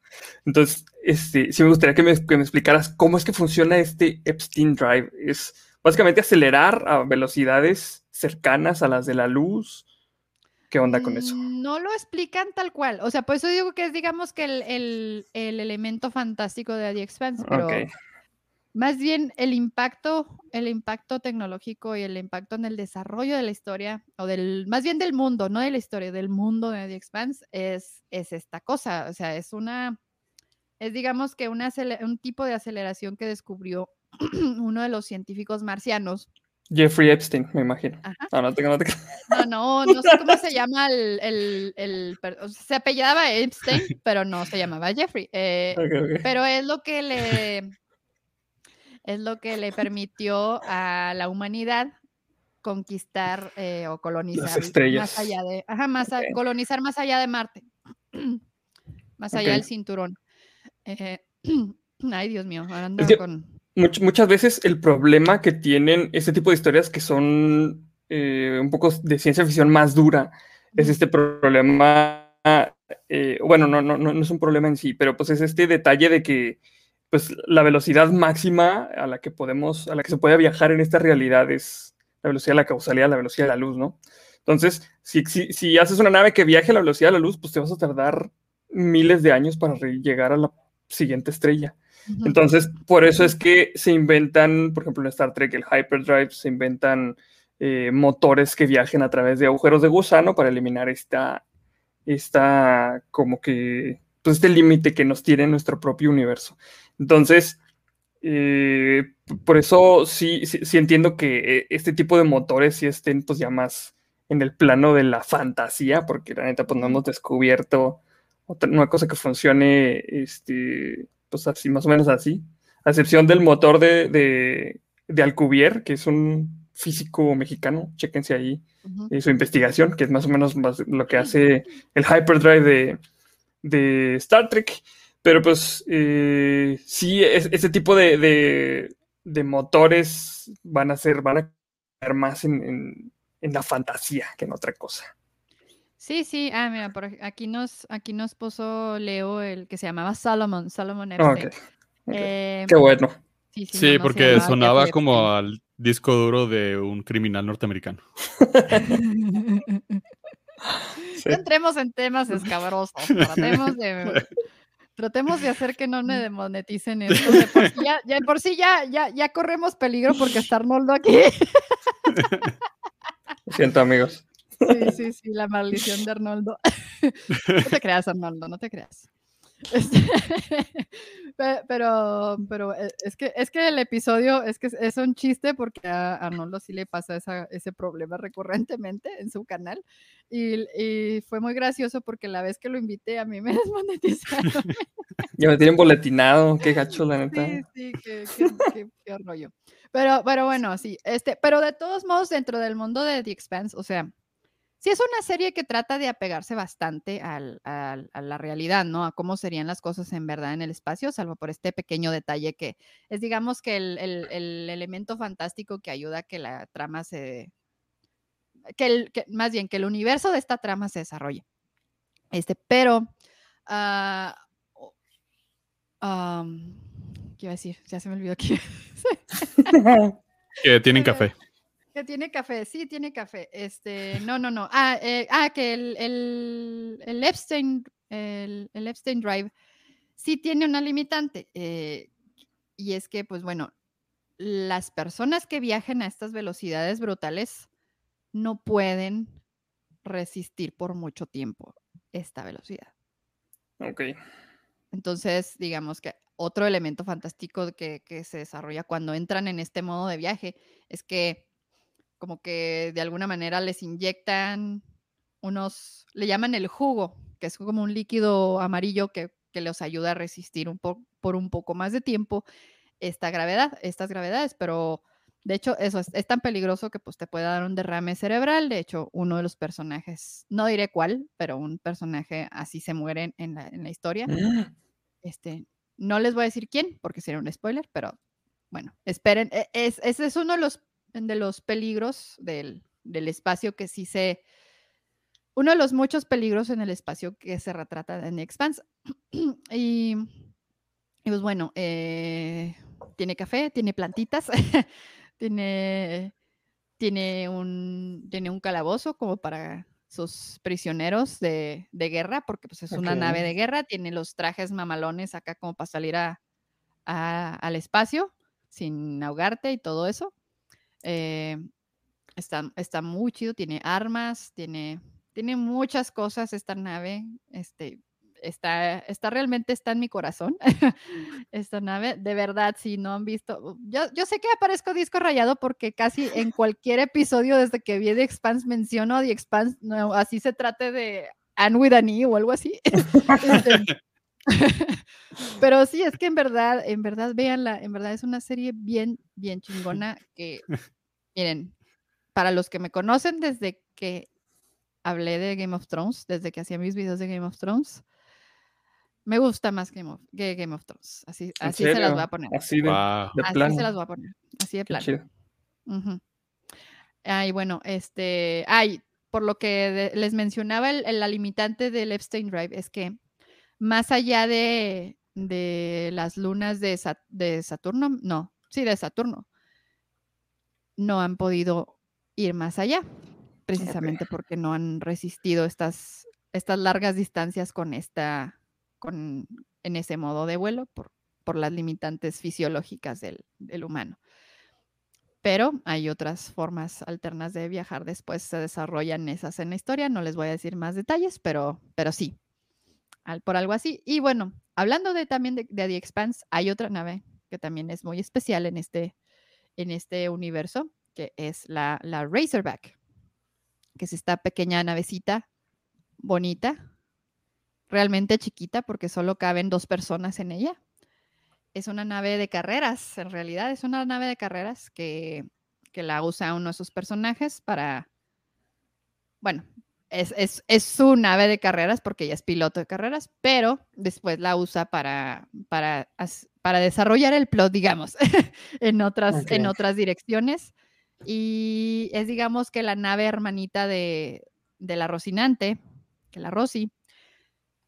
Entonces, este, sí me gustaría que me, que me explicaras cómo es que funciona este Epstein Drive. Es básicamente acelerar a velocidades cercanas a las de la luz. ¿Qué onda con eso? Mm, no lo explican tal cual. O sea, por eso digo que es, digamos, que el, el, el elemento fantástico de The Expanse, pero más bien el impacto, el impacto tecnológico y el impacto en el desarrollo de la historia, o del, más bien del mundo, no de la historia, del mundo de The Expanse, es, es esta cosa. O sea, es una, es digamos que una, un tipo de aceleración que descubrió <clears throat> uno de los científicos marcianos. Jeffrey Epstein, me imagino. No, no, tengo, no, no, no, sé cómo se llama el, el, el, se apellidaba Epstein, pero no se llamaba Jeffrey. Eh, pero es lo que le es lo que le permitió a la humanidad conquistar eh, o colonizar más allá de, ajá, más colonizar más allá de Marte, <clears throat> más allá del cinturón. Eh, <clears throat> ay, Dios mío, ahora ando con... muchas veces el problema que tienen este tipo de historias que son eh, un poco de ciencia ficción más dura es este problema, bueno, no, no, no es un problema en sí, pero pues es este detalle de que pues la velocidad máxima a la que podemos, a la que se puede viajar en esta realidad es la velocidad de la causalidad, la velocidad de la luz, ¿no? Entonces, si, si, haces una nave que viaje a la velocidad de la luz, pues te vas a tardar miles de años para llegar a la siguiente estrella. Entonces, por eso es que se inventan, por ejemplo, en Star Trek, el hyperdrive, se inventan eh, motores que viajen a través de agujeros de gusano para eliminar esta, esta como que, pues este límite que nos tiene nuestro propio universo. Entonces, eh, por eso sí, sí, entiendo que eh, este tipo de motores sí estén pues ya más en el plano de la fantasía, porque la neta pues no hemos descubierto otra, una cosa que funcione este, pues así, más o menos así, a excepción del motor de, de, Alcubierre, que es un físico mexicano, chéquense ahí eh, su investigación, que es más o menos lo que hace el hyperdrive de, de Star Trek. Pero pues eh, sí, ese tipo de, motores van a ser, van a caer más en, la fantasía que en otra cosa. Sí, sí, ah, mira, por aquí nos, aquí nos puso Leo el que se llamaba Solomon, Solomon Epstein. Eh, Qué bueno. Sí, porque sonaba como al disco duro de un criminal norteamericano. <laughs> No entremos en temas escabrosos, tratemos de <laughs> Tratemos de hacer que no me demoneticen esto. De por sí ya, por sí ya, ya, ya corremos peligro porque está Arnoldo aquí. Lo siento, amigos. Sí, sí, sí, la maldición de Arnoldo. <laughs> No te creas, Arnoldo, no te creas. <laughs> Este, pero, pero eh, es que, es que el episodio es que es un chiste porque a Arnoldo sí le pasa ese problema recurrentemente en su canal. Y, fue muy gracioso porque la vez que lo invité a mí me <laughs> desmonetizaron. Ya me tienen boletinado, qué gacho la neta. Sí, sí, qué, qué, qué, rollo. Pero, pero bueno, sí, este, pero de todos modos, dentro del mundo de The Expanse, o sea, sí es una serie que trata de apegarse bastante a la realidad, ¿no? A cómo serían las cosas en verdad en el espacio, salvo por este pequeño detalle que es, digamos, que el, elemento fantástico que ayuda a que la trama se... Que, el, más bien, que el universo de esta trama se desarrolle. Este, pero... Uh, ¿Qué iba a decir? Ya se me olvidó que... <laughs> <laughs> que tienen café. Que tiene café, sí, tiene café. Este, no, no, no. Ah, eh, ah que el, el, Epstein, el, Epstein Drive sí tiene una limitante. Eh, y es que, pues bueno, las personas que viajen a estas velocidades brutales no pueden resistir por mucho tiempo esta velocidad. Ok. Entonces, digamos que otro elemento fantástico que, que, se desarrolla cuando entran en este modo de viaje es que como que de alguna manera les inyectan unos, le llaman el jugo, que es como un líquido amarillo que, que les ayuda a resistir un por un poco más de tiempo esta gravedad, estas gravedades, pero de hecho eso es, tan peligroso que pues te puede dar un derrame cerebral. De hecho, uno de los personajes, no diré cuál, pero un personaje así se muere en la, en la historia. ¡Ah! Este, no les voy a decir quién, porque sería un spoiler, pero bueno, esperen. E, es, ese es uno de los de los peligros del, espacio que sí se... Uno de los muchos peligros en el espacio que se retrata en Expanse. <clears throat> y, y, pues bueno, eh, tiene café, tiene plantitas, <laughs> tiene, tiene, un, tiene un calabozo como para sus prisioneros de, guerra, porque pues es una nave de guerra, tiene los trajes mamalones acá como para salir a, al espacio sin ahogarte y todo eso. Eh, está, está muy chido, tiene armas, tiene, tiene muchas cosas esta nave. Este, está, está realmente está en mi corazón <laughs> esta nave. De verdad, si no han visto, yo, yo sé que aparezco disco rayado porque casi en cualquier episodio desde que vi The Expanse menciono The Expanse, no, así se trate de Anne with an e o algo así. <laughs> Este, <laughs> pero sí, es que en verdad, en verdad, véanla, en verdad es una serie bien, bien <laughs> chingona que, miren, para los que me conocen desde que hablé de Game of Thrones, desde que hacía mis videos de Game of Thrones, me gusta más Game of, que Game of Thrones. Así, así se las voy a poner. Así de, así se las voy a poner. Así de plano. Ay, bueno, este, ay, por lo que les mencionaba el, la limitante del Epstein Drive es que más allá de, las lunas de, de, Saturno, no, sí, de Saturno, no han podido ir más allá, precisamente porque no han resistido estas, estas largas distancias con esta, con, en ese modo de vuelo por, por las limitantes fisiológicas del, del humano. Pero hay otras formas alternas de viajar. Después se desarrollan esas en la historia. No les voy a decir más detalles, pero, pero sí, por algo así. Y bueno, hablando de, también de, The Expanse, hay otra nave que también es muy especial en este, en este universo, que es la, la Razorback, que es esta pequeña navecita bonita, realmente chiquita porque solo caben dos personas en ella. Es una nave de carreras, en realidad es una nave de carreras que, que la usa uno de sus personajes para, bueno, es, su nave de carreras porque ella es piloto de carreras, pero después la usa para, para, para desarrollar el plot, digamos, <laughs> en, otras, en otras direcciones. Y es, digamos, que la nave hermanita de, la Rocinante, que la Rosy,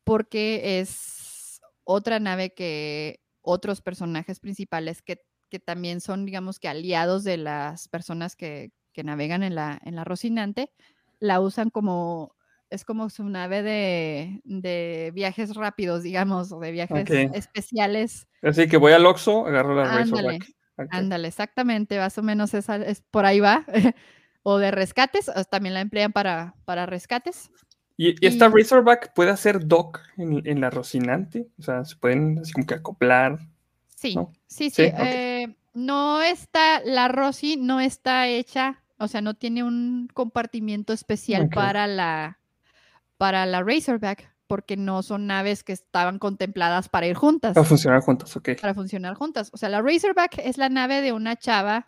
porque es otra nave que otros personajes principales que, también son, digamos, que aliados de las personas que, navegan en la, en la Rocinante, la usan como es como su nave de, viajes rápidos, digamos, o de viajes especiales. Así que voy al Oxxo, agarro la Razorback. Ándale, exactamente, más o menos esa, es, por ahí va. <laughs> o de rescates, también la emplean para, para rescates. ¿Y, esta Razorback puede hacer dock en, la Rocinante? O sea, se pueden así como que acoplar. Sí, sí, sí. Eh, no está, la Rosy no está hecha, o sea, no tiene un compartimiento especial para la para la Razorback, porque no son naves que estaban contempladas para ir juntas. Para funcionar juntas, ok. Para funcionar juntas. O sea, la Razorback es la nave de una chava,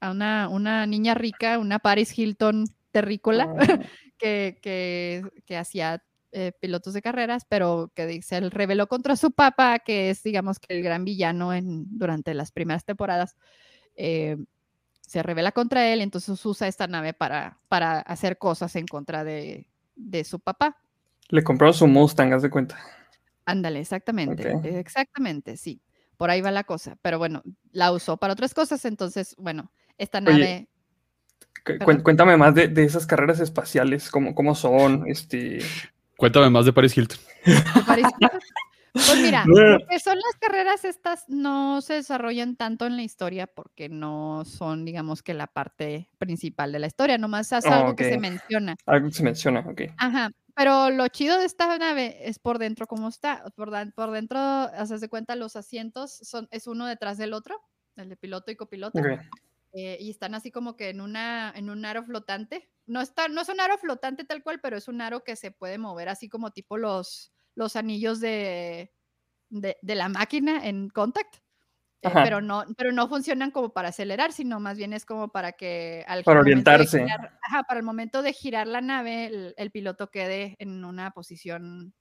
una, una niña rica, una Paris Hilton terrícola, ah. <laughs> que, que, hacía eh, pilotos de carreras, pero que se reveló contra su papá, que es, digamos, que el gran villano en, durante las primeras temporadas. Eh, se revela contra él, entonces usa esta nave para, para hacer cosas en contra de, de su papá. Le compró su Mustang, haz de cuenta. Ándale, exactamente, exactamente, sí. Por ahí va la cosa. Pero bueno, la usó para otras cosas, entonces, bueno, esta nave. cuéntame más de, esas carreras espaciales, cómo, cómo son, este. Cuéntame más de Paris Hilton. Paris Hilton? <laughs> Pues mira, <laughs> lo que son las carreras estas no se desarrollan tanto en la historia porque no son, digamos que la parte principal de la historia, nomás es algo que se menciona. Algo que se menciona, ok. Ajá, pero lo chido de esta nave es por dentro cómo está. Por, por dentro, haces de cuenta, los asientos son, es uno detrás del otro, el de piloto y copiloto. Eh, y están así como que en, una, en un aro flotante. No, está, no es un aro flotante tal cual, pero es un aro que se puede mover así como tipo los los anillos de, de, la máquina en contact. Eh, pero no, pero no funcionan como para acelerar, sino más bien es como para que al para orientarse. para el momento de girar la nave, el, piloto quede en una posición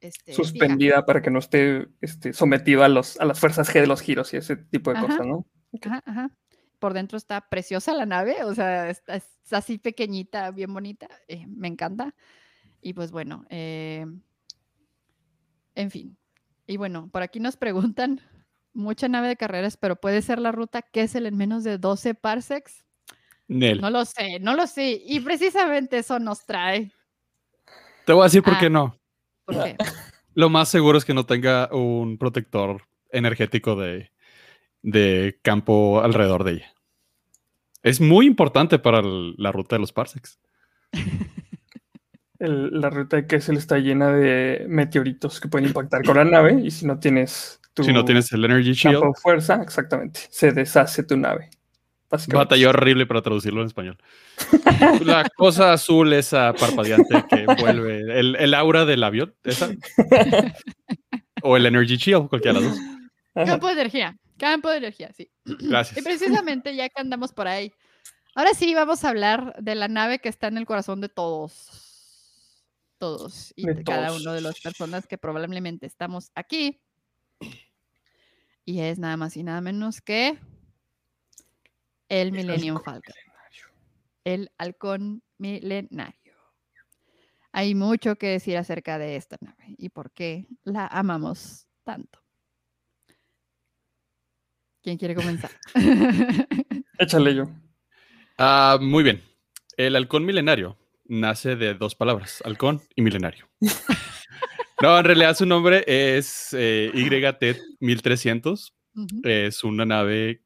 este, suspendida para que no esté este, sometido a, los, a las fuerzas G de los giros y ese tipo de cosas, ¿no? Por dentro está preciosa la nave, o sea, es así pequeñita, bien bonita, eh, me encanta. Y pues bueno, eh, en fin. Y bueno, por aquí nos preguntan, <laughs> mucha nave de carreras, pero puede ser la ruta que es el en menos de 12 parsecs. No lo sé, no lo sé. Y precisamente eso nos trae. Te voy a decir por qué ah, no. <laughs> Lo más seguro es que no tenga un protector energético de, de campo alrededor de ella. Es muy importante para la ruta de los parsecs. <laughs> la ruta de Kessel está llena de meteoritos que pueden impactar con la nave y si no tienes tu si no tienes el Energy Shield fuerza, exactamente, se deshace tu nave. Batalla horrible para traducirlo en español. <laughs> la cosa azul esa parpadeante que envuelve el, el aura del avión, esa. o el Energy Shield, cualquiera de las dos. Campo de energía, campo de energía, sí. Gracias. Y precisamente ya que andamos por ahí, ahora sí vamos a hablar de la nave que está en el corazón de todos todos y cada uno de las personas que probablemente estamos aquí. Y es nada más y nada menos que el, Millennium Falcon. El halcón milenario. Hay mucho que decir acerca de esta nave y por qué la amamos tanto. ¿Quién quiere comenzar? <laughs> Échale yo. Ah, muy bien. El halcón milenario nace de dos palabras, halcón y milenario. no, en realidad su nombre es eh, YT 1300. Es una nave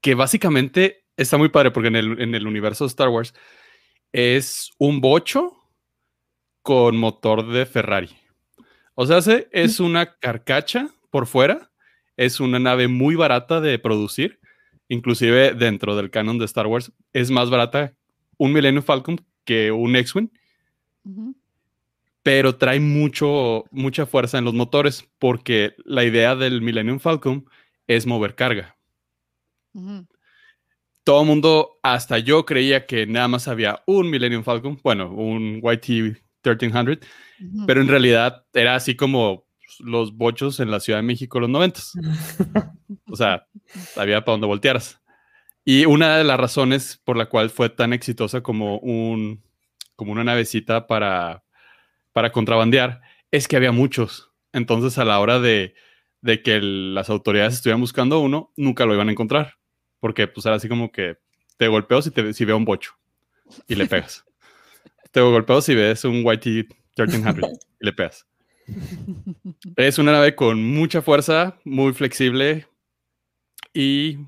que básicamente está muy padre porque en el, universo de Star Wars es un bocho con motor de Ferrari. O sea, es una carcacha por fuera, es una nave muy barata de producir, inclusive dentro del canon de Star Wars es más barata un Millennium Falcon que un X-Wing. Pero trae mucho, mucha fuerza en los motores porque la idea del Millennium Falcon es mover carga. Todo el mundo, hasta yo creía que nada más había un Millennium Falcon, bueno, un YT 1300, pero en realidad era así como los bochos en la Ciudad de México los 90. <laughs> o sea, había para donde voltearas. Y una de las razones por la cual fue tan exitosa como, un, como una navecita para, para contrabandear es que había muchos. Entonces, a la hora de, que las autoridades estuvieran buscando uno, nunca lo iban a encontrar. Porque pues era así como que te golpeo si, te, si veo un bocho y le pegas. <laughs> te golpeo si ves un Whitey 1300 y le pegas. <laughs> Es una nave con mucha fuerza, muy flexible y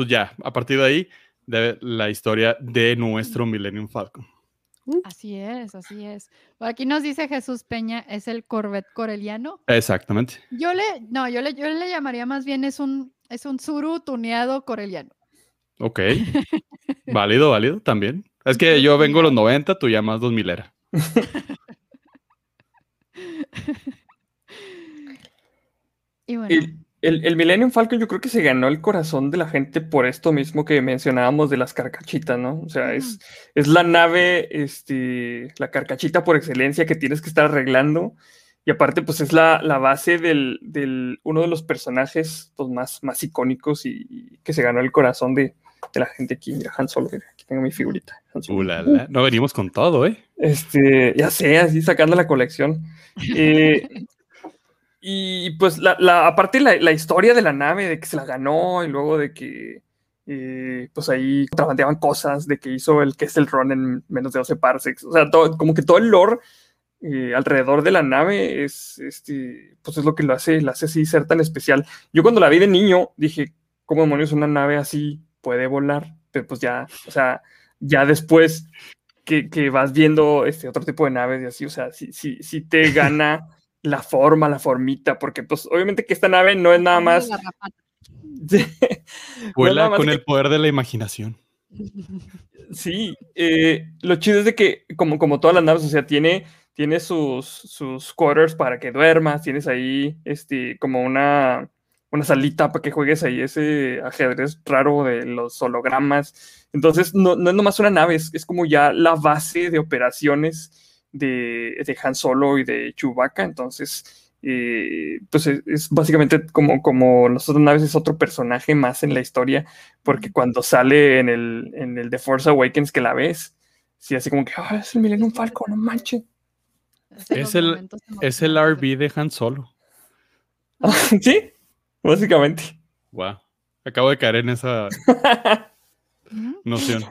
pues ya, a partir de ahí, de la historia de nuestro Millennium Falcon. Así es, así es. aquí nos dice Jesús Peña, es el Corvette coreliano. Exactamente. Yo le, no, yo le, yo le llamaría más bien es un, es un Zuru tuneado coreliano. Ok. <laughs> válido, válido, también. Es que yo vengo los 90, tú llamas 2000 era. <laughs> y bueno. El, el, Millennium Falcon yo creo que se ganó el corazón de la gente por esto mismo que mencionábamos de las carcachitas, ¿no? O sea, es, es la nave, este, la carcachita por excelencia que tienes que estar arreglando. Y aparte, pues es la, la base del, del, uno de los personajes pues, más, más icónicos y, que se ganó el corazón de, de la gente aquí. Mira, Han Solo, aquí tengo mi figurita. no venimos con todo, ¿eh? Este, ya sé, así sacando la colección. <laughs> Eh, y pues, la, la aparte la, la, historia de la nave, de que se la ganó y luego de que, eh, pues ahí contrabandeaban cosas, de que hizo el que es el Ron en menos de 12 parsecs. O sea, todo, como que todo el lore eh, alrededor de la nave es, este, pues es lo que lo hace, la hace así ser tan especial. Yo cuando la vi de niño dije, ¿cómo demonios una nave así puede volar? Pero pues ya, o sea, ya después que, que vas viendo este otro tipo de naves y así, o sea, si sí, sí te gana la forma, la formita, porque pues obviamente que esta nave no es nada más... <laughs> Vuela con el poder de la imaginación. <laughs> Sí, eh, lo chido es de que como, como todas las naves, o sea, tiene, tiene sus, sus quarters para que duermas, tienes ahí este, como una, una salita para que juegues ahí ese ajedrez raro de los hologramas. Entonces, no, no es nomás una nave, es, es como ya la base de operaciones de, Han Solo y de Chewbacca, entonces, eh, pues es, básicamente como, como las otras naves, es otro personaje más en la historia, porque cuando sale en el, en el The Force Awakens que la ves, sí, así como que, ah, es el Millennium Falcon, no manches. Es el, es el RB de Han Solo. <laughs> sí, básicamente. Wow. Acabo de caer en esa <laughs> noción.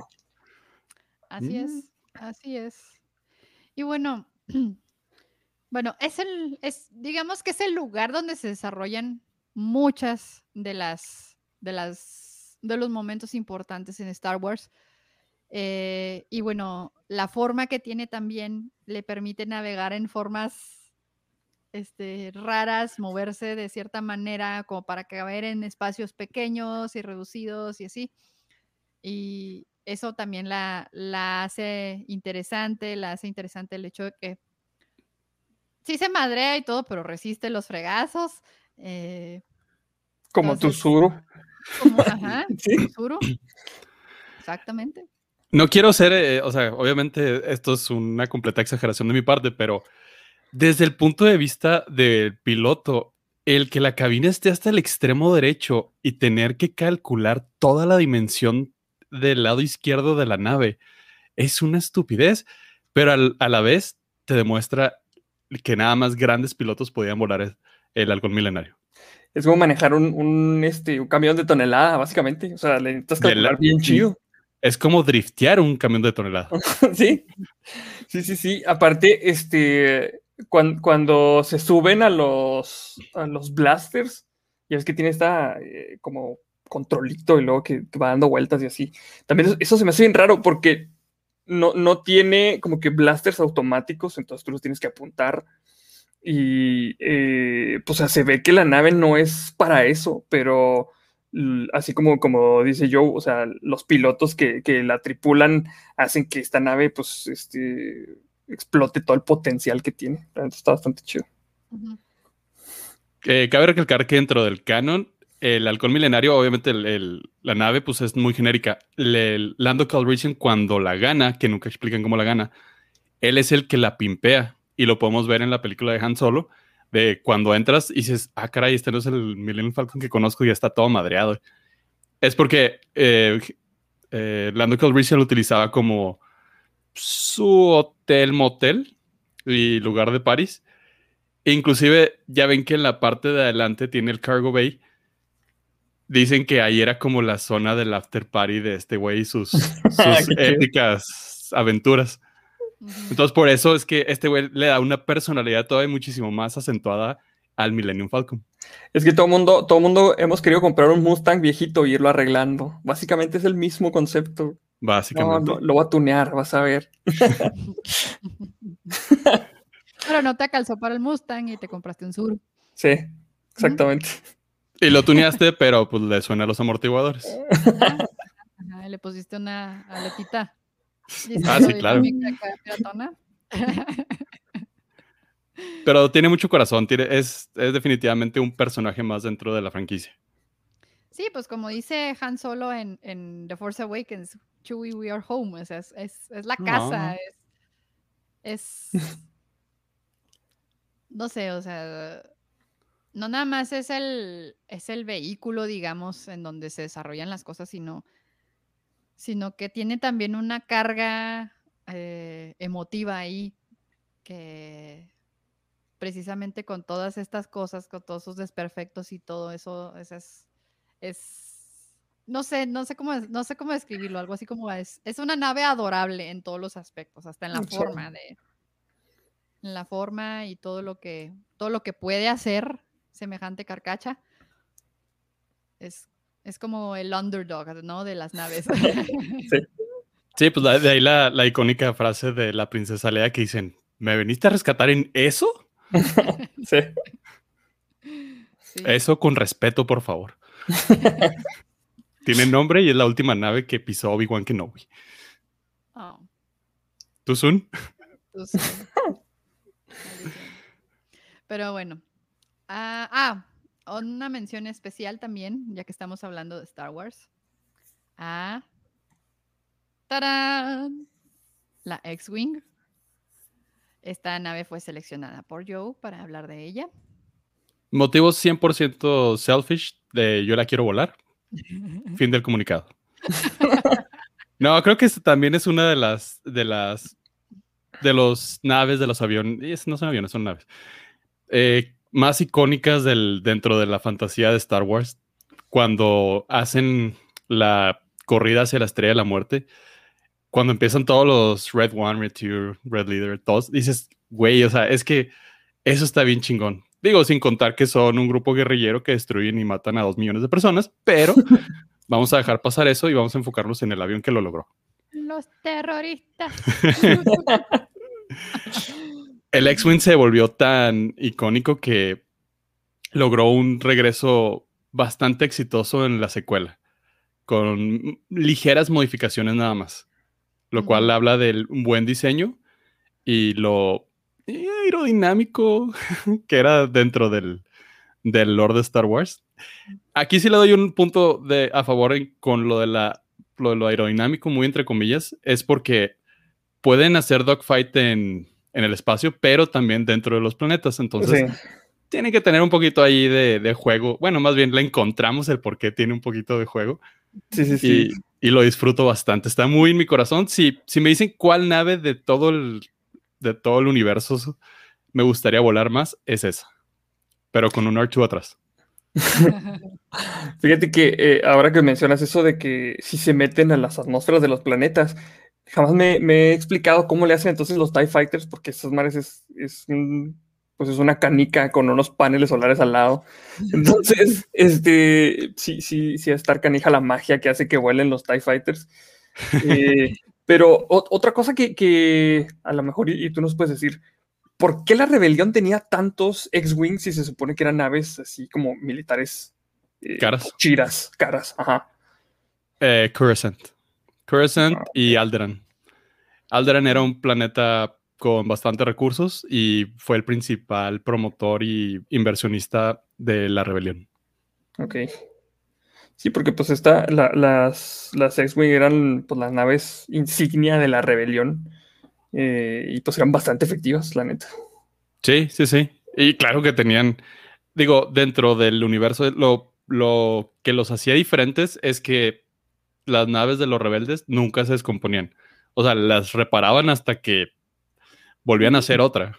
Así es, así es. Y bueno, <clears throat> bueno, es el, es, digamos que es el lugar donde se desarrollan muchas de las, de las, de los momentos importantes en Star Wars. Eh, y bueno, la forma que tiene también le permite navegar en formas este, raras, moverse de cierta manera, como para caber en espacios pequeños y reducidos y así. Y, eso también la, la hace interesante, la hace interesante el hecho de que sí se madrea y todo, pero resiste los fregazos. Eh, como tu suru. <laughs> ajá, ¿Sí? tu Exactamente. No quiero ser, eh, o sea, obviamente esto es una completa exageración de mi parte, pero desde el punto de vista del piloto, el que la cabina esté hasta el extremo derecho y tener que calcular toda la dimensión del lado izquierdo de la nave. Es una estupidez, pero a la vez te demuestra que nada más grandes pilotos podían volar el, halcón milenario. Es como manejar un, este, un camión de tonelada, básicamente. O sea, le necesitas calcular bien chido. Es como driftear un camión de tonelada. <laughs> sí, sí, sí, sí. Aparte, este, cuando, se suben a los, a los blasters, ya es que tiene esta eh, como controlito y luego que, va dando vueltas y así. También eso, se me hace bien raro porque no, no tiene como que blasters automáticos, entonces tú los tienes que apuntar. Y eh, pues se ve que la nave no es para eso, pero así como, como dice Joe, o sea, los pilotos que, la tripulan hacen que esta nave pues este, explote todo el potencial que tiene. Está bastante chido. Eh, cabe recalcar que dentro del canon el halcón milenario, obviamente la nave pues es muy genérica. Lando Calrissian cuando la gana, que nunca explican cómo la gana, él es el que la pimpea y lo podemos ver en la película de Han Solo, de cuando entras y dices, ah, caray, este no es el Millennium Falcon que conozco y está todo madreado. Es porque eh, eh, Lando Calrissian lo utilizaba como su hotel motel y lugar de París. E inclusive ya ven que en la parte de adelante tiene el cargo bay Dicen que ahí era como la zona del after party de este güey y sus, <laughs> sus épicas aventuras. Entonces, por eso es que este güey le da una personalidad todavía muchísimo más acentuada al Millennium Falcon. Es que todo mundo, todo mundo hemos querido comprar un Mustang viejito y irlo arreglando. Básicamente es el mismo concepto. Básicamente. lo voy a tunear, vas a ver. <laughs> <laughs> Pero no te calzó para el Mustang y te compraste un Sur. Sí, exactamente. Y lo tuneaste, pero pues le suena a los amortiguadores. le pusiste una aletita. Ah, sí, claro. <laughs> Pero tiene mucho corazón, tiene, es, es, definitivamente un personaje más dentro de la franquicia. Sí, pues como dice Han Solo en, en The Force Awakens, Chewie, we are home, es, es, es la casa, es, es, no sé, o sea, no nada más es el, es el vehículo, digamos, en donde se desarrollan las cosas, sino sino que tiene también una carga eh, emotiva ahí que precisamente con todas estas cosas, con todos sus desperfectos y todo eso, es, es, no sé, no sé cómo, no sé cómo describirlo, algo así como es, es una nave adorable en todos los aspectos, hasta en la forma de, en la forma y todo lo que, todo lo que puede hacer semejante carcacha. Es es como el underdog, ¿no? De las naves. <laughs> <laughs> Sí. pues de ahí la, icónica frase de la princesa Lea que dicen, ¿me veniste a rescatar en eso? <laughs> sí. Eso con respeto, por favor. Tiene nombre y es la última nave que pisó Obi-Wan Kenobi. Oh. ¿Tú son? Pero bueno. Ah, ah una mención especial también, ya que estamos hablando de Star Wars, a ¡Tarán! la X-Wing. Esta nave fue seleccionada por Joe para hablar de ella. Motivos 100% selfish de yo la quiero volar. <laughs> fin del comunicado. <laughs> no, creo que también es una de las de las de los naves de los aviones, no son aviones, son naves. Eh, más icónicas del, dentro de la fantasía de Star Wars, cuando hacen la corrida hacia la estrella de la muerte, cuando empiezan todos los Red One, Red Two, Red Leader, todos, dices, güey, o sea, es que eso está bien chingón. Digo, sin contar que son un grupo guerrillero que destruyen y matan a dos millones de personas, pero <laughs> vamos a dejar pasar eso y vamos a enfocarnos en el avión que lo logró. Los terroristas. <laughs> <laughs> el X-Wing se volvió tan icónico que logró un regreso bastante exitoso en la secuela, con ligeras modificaciones nada más, lo cual habla del buen diseño y lo aerodinámico <laughs> que era dentro del, del Lord de Star Wars. Aquí sí le doy un punto de, a favor con lo de, la, lo de lo aerodinámico, muy entre comillas, es porque pueden hacer dogfight en en el espacio, pero también dentro de los planetas. Entonces, tiene que tener un poquito ahí de, juego. Bueno, más bien le encontramos el por qué tiene un poquito de juego. Sí, sí, sí. Y, lo disfruto bastante. Está muy en mi corazón. Si, si me dicen cuál nave de todo el, de todo el universo me gustaría volar más, es esa. Pero con un R2 atrás. <laughs> Fíjate que eh, ahora que mencionas eso de que si se meten a las atmósferas de los planetas, jamás me, he explicado cómo le hacen entonces los TIE Fighters, porque esas mares es, es, pues es una canica con unos paneles solares al lado. <laughs> Entonces, este, sí, sí, sí, estar canija la magia que hace que vuelen los TIE Fighters. Eh, <laughs> pero otra cosa que, a lo mejor, y, tú nos puedes decir, ¿por qué la rebelión tenía tantos X-Wings si se supone que eran naves así como militares? Eh, caras. Chiras, caras, ajá. Eh, Coruscant. Crescent ah, y Alderan. Alderan era un planeta con bastantes recursos y fue el principal promotor y inversionista de la rebelión. Ok. Sí, porque pues esta, las, las X-Wing eran pues, las naves insignia de la rebelión eh, y pues eran bastante efectivas, la neta. Sí, sí, sí. Y claro que tenían, digo, dentro del universo, lo, lo que los hacía diferentes es que las naves de los rebeldes nunca se descomponían. O sea, las reparaban hasta que volvían a ser otra.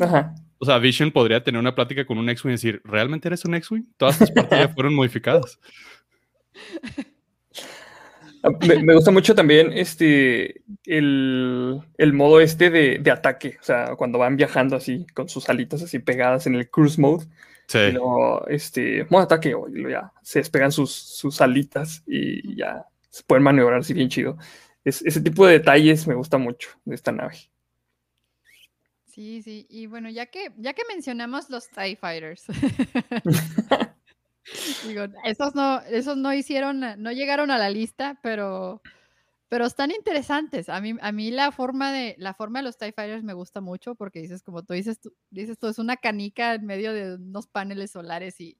Ajá. O sea, Vision podría tener una plática con un X-Wing y decir, ¿realmente eres un X-Wing? Todas tus partes ya fueron modificadas. Ah, me, gusta mucho también este el, modo este de, ataque. O sea, cuando van viajando así, con sus alitas así pegadas en el cruise mode. Sí. Y luego, este, modo ataque, ya se despegan sus, sus alitas y ya se pueden maniobrar así bien chido. Es, ese tipo de detalles me gusta mucho de esta nave. Sí, sí. Y bueno, ya que, ya que mencionamos los TIE Fighters. <laughs> Digo, esos no, esos no hicieron, no llegaron a la lista, pero, pero están interesantes. A mí, a mí la forma de, la forma de los TIE Fighters me gusta mucho porque dices, como tú dices, tú, dices tú, es una canica en medio de unos paneles solares y,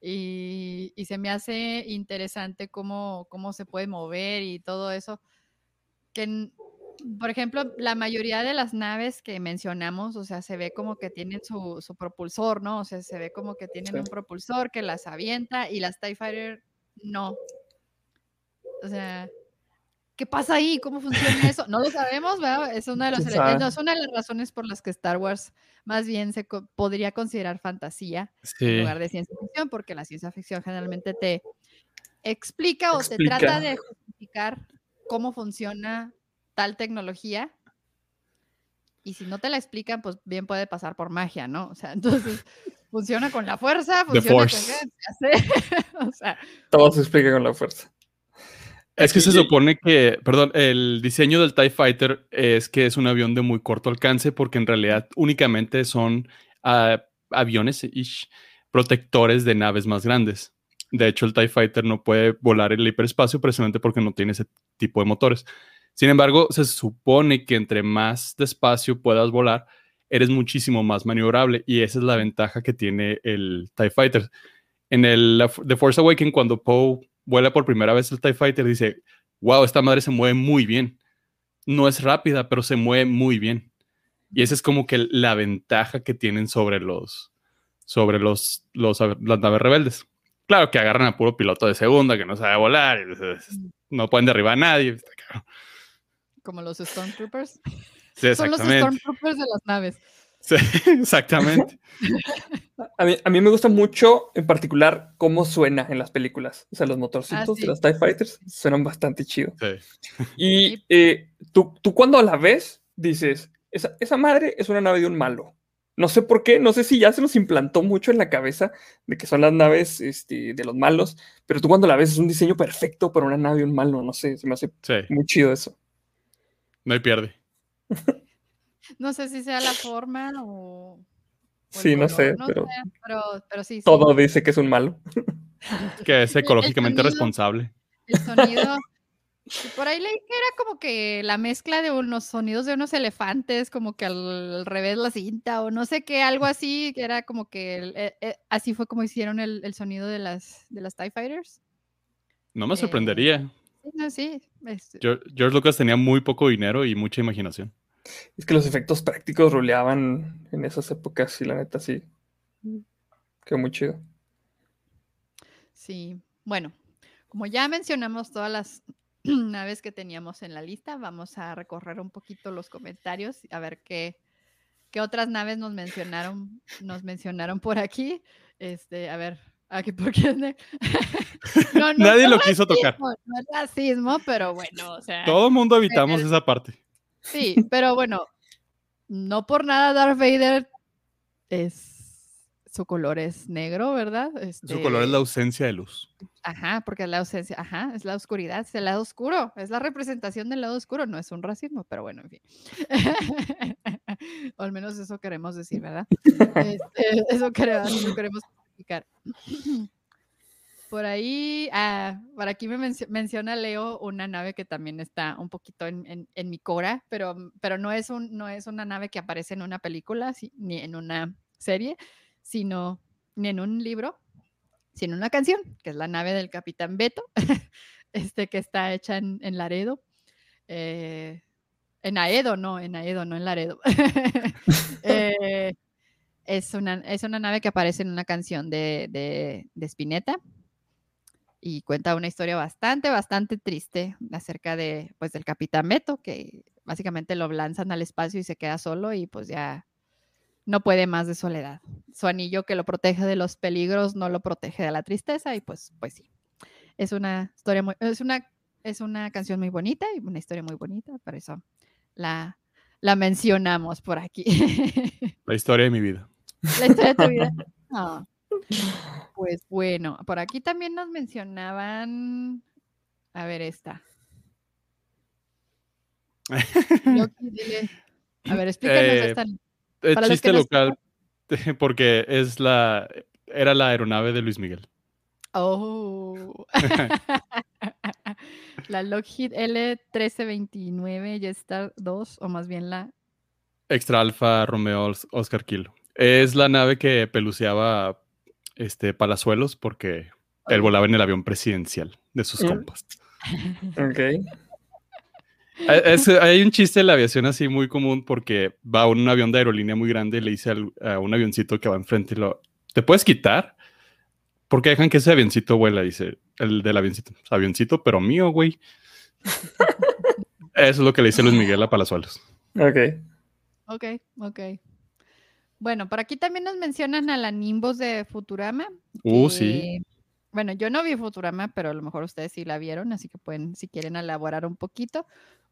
y, y se me hace interesante cómo, cómo se puede mover y todo eso. Que por ejemplo, la mayoría de las naves que mencionamos, o sea, se ve como que tienen su, propulsor, ¿no? O sea, se ve como que tienen un propulsor que las avienta y las TIE Fighter no. O sea, ¿qué pasa ahí? ¿Cómo funciona eso? No lo sabemos, ¿verdad? Es una de, los, es una de las razones por las que Star Wars más bien se podría considerar fantasía en lugar de ciencia ficción, porque la ciencia ficción generalmente te explica o te trata de justificar cómo funciona tal tecnología. Y si no te la explican, pues bien puede pasar por magia, ¿no? O sea, <laughs> entonces funciona con la fuerza, funciona con... <laughs> o sea, Todo se explica con la fuerza. Es que se supone que, perdón, el diseño del TIE Fighter es que es un avión de muy corto alcance porque en realidad únicamente son uh, aviones protectores de naves más grandes. De hecho, el TIE Fighter no puede volar en el hiperespacio precisamente porque no tiene ese tipo de motores. Sin embargo, se supone que entre más despacio puedas volar, eres muchísimo más maniobrable y esa es la ventaja que tiene el TIE Fighter. En el The Force Awakens, cuando Poe vuela por primera vez el TIE Fighter, dice, wow, esta madre se mueve muy bien. No es rápida, pero se mueve muy bien. Y esa es como que la ventaja que tienen sobre los, sobre los, los las naves rebeldes. Claro que agarran a puro piloto de segunda que no sabe volar, no pueden derribar a nadie. Como los Stormtroopers. Sí, Son los Stormtroopers de las naves. Sí, <laughs> exactamente. <laughs> A mí, a mí, me gusta mucho, en particular, cómo suena en las películas. O sea, los motorcitos ah, de las TIE Fighters suenan bastante chido. Sí. Y eh, tú, tú, cuando la ves, dices, esa, esa, madre es una nave de un malo. No sé por qué, no sé si ya se nos implantó mucho en la cabeza de que son las naves este, de los malos, pero tú cuando la ves es un diseño perfecto para una nave de un malo, no sé, se me hace muy chido eso. No hay pierde. <laughs> no sé si sea la forma o. sí, no, sé, pero, pero, sí, Todo dice que es un malo. <laughs> que es ecológicamente responsable. El sonido. <laughs> Por ahí leí que era como que la mezcla de unos sonidos de unos elefantes, como que al revés la cinta, o no sé qué, algo así, que era como que eh, eh, así fue como hicieron el, sonido de las, de las TIE Fighters. No me sorprendería. Sí, este George, Lucas tenía muy poco dinero y mucha imaginación. Es que los efectos prácticos roleaban en esas épocas y la neta sí. Quedó muy chido. Sí, bueno, como ya mencionamos todas las <clears throat> naves que teníamos en la lista, vamos a recorrer un poquito los comentarios a ver qué, qué otras naves nos mencionaron, nos mencionaron por aquí. Este, a ver, Aquí porque <laughs> Nadie lo quiso tocar. No es racismo, pero bueno, o sea. Todo el mundo evitamos esa parte. Sí, pero bueno, no por nada Darth Vader es su color es negro, ¿verdad? Su color es la este ausencia de luz. Ajá, porque es la ausencia, ajá, es la oscuridad, es el lado oscuro, es la representación del lado oscuro, no es un racismo, pero bueno, en fin. <laughs> o al menos eso queremos decir, ¿verdad? <laughs> Este, eso queremos, eso queremos Por ahí, ah, por aquí me menciona Leo una nave que también está un poquito en, mi cora, pero, pero no, es un, no es una nave que aparece en una película ni en una serie, sino ni en un libro, sino en una canción, que es la nave del Capitán Beto, <laughs> este que está hecha en, Laredo. Eh, en Aedo, no, en Aedo, no en Laredo. <laughs> eh, es una, es una nave que aparece en una canción de, de, Spinetta y cuenta una historia bastante, bastante triste acerca de, pues, del Capitán Beto, que básicamente lo lanzan al espacio y se queda solo y pues ya no puede más de soledad. Su anillo que lo protege de los peligros no lo protege de la tristeza y pues, pues sí. Es una historia muy, es una es una canción muy bonita y una historia muy bonita, por eso la, la mencionamos por aquí. La historia de mi vida. La historia de tu vida. <laughs> Ah. Pues bueno, por aquí también nos mencionaban, a ver esta. A ver, explícanos eh, esta. El chiste local, <laughs> porque es la, era la aeronave de Luis Miguel. Oh. <laughs> la Lockheed L1329 Jetstar 2, o más bien la... Extra Alfa Romeo Oscar Kilo. Es la nave que peluceaba este, Palazuelos porque él volaba en el avión presidencial de sus mm. compas. Ok. hay un chiste en la aviación así muy común porque va un avión de aerolínea muy grande y le dice a un avioncito que va enfrente y lo, ¿te puedes quitar? Porque dejan que ese avioncito vuela, dice el del avioncito. Avioncito, pero mío, güey. <laughs> Eso es lo que le dice Luis Miguel a Palazuelos. Ok. Ok, ok. Bueno, por aquí también nos mencionan a la Nimbus de Futurama. Uh, sí. Bueno, yo no vi Futurama, pero a lo mejor ustedes sí la vieron, así que pueden, si quieren, elaborar un poquito.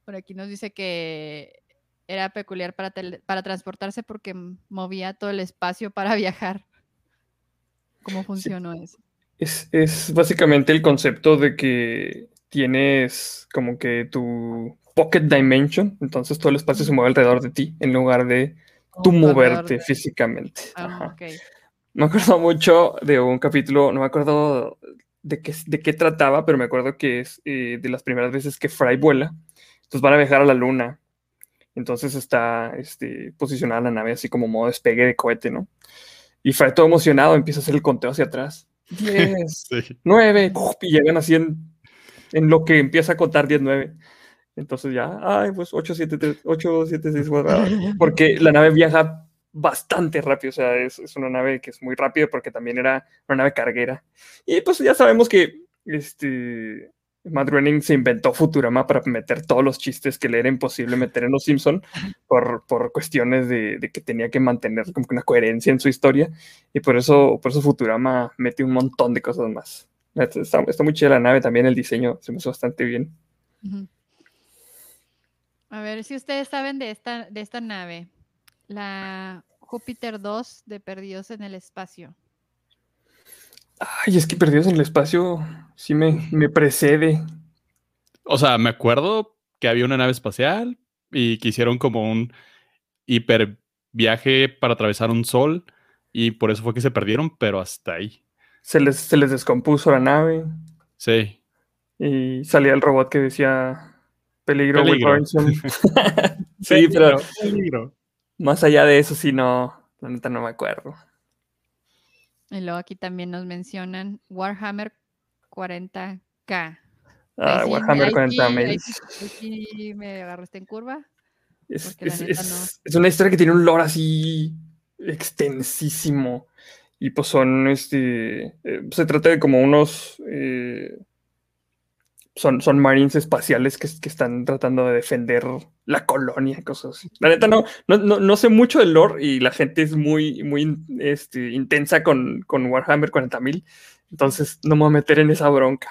Por aquí nos dice que era peculiar para, para transportarse porque movía todo el espacio para <laughs> viajar. ¿Cómo funcionó eso? Es, es, básicamente el concepto de que tienes como que tu pocket dimension, entonces todo el espacio se mueve alrededor de ti en lugar de tú moverte físicamente. Ah, me acuerdo mucho de un capítulo, no me acuerdo de qué, de qué trataba, pero me acuerdo que es eh, de las primeras veces que Fry vuela. Entonces van a viajar a la luna. Entonces está este, posicionada la nave así como modo despegue de cohete, ¿no? Y Fry todo emocionado empieza a hacer el conteo hacia atrás. <laughs> 10, 9, y llegan así en, en, lo que empieza a contar 10, 9. Entonces ya, ay, pues 8, 7, 3, 8, 7, 6, 4, porque la nave viaja bastante rápido, o sea, es, es, una nave que es muy rápida porque también era una nave carguera. Y pues ya sabemos que este, Matt Groening se inventó Futurama para meter todos los chistes que le era imposible meter en Los Simpson por, por cuestiones de, de, que tenía que mantener como que una coherencia en su historia y por eso, por eso Futurama mete un montón de cosas más. Está, está muy chida la nave también, el diseño se me hizo bastante bien. A ver si ustedes saben de esta, de esta nave, la Júpiter 2 de Perdidos en el Espacio. Ay, es que Perdidos en el Espacio sí me, me precede. O sea, me acuerdo que había una nave espacial y que hicieron como un hiper viaje para atravesar un sol y por eso fue que se perdieron, pero hasta ahí. Se les, se les descompuso la nave. Sí. Y salía el robot que decía peligro, peligro. <laughs> <laughs> sí, pero peligro. más allá de eso sí no, la neta no me acuerdo. Y luego aquí también nos mencionan Warhammer 40k. Ah, Warhammer 40k. Aquí me agarraste en curva. Es, es, una historia que tiene un lore así extensísimo. Y pues son, este, eh, se trata de como unos, eh, son, son marines espaciales que, que, están tratando de defender la colonia cosas así. La neta no, no, no, sé mucho del lore y la gente es muy, muy este, intensa con, con Warhammer 40.000, entonces no me voy a meter en esa bronca.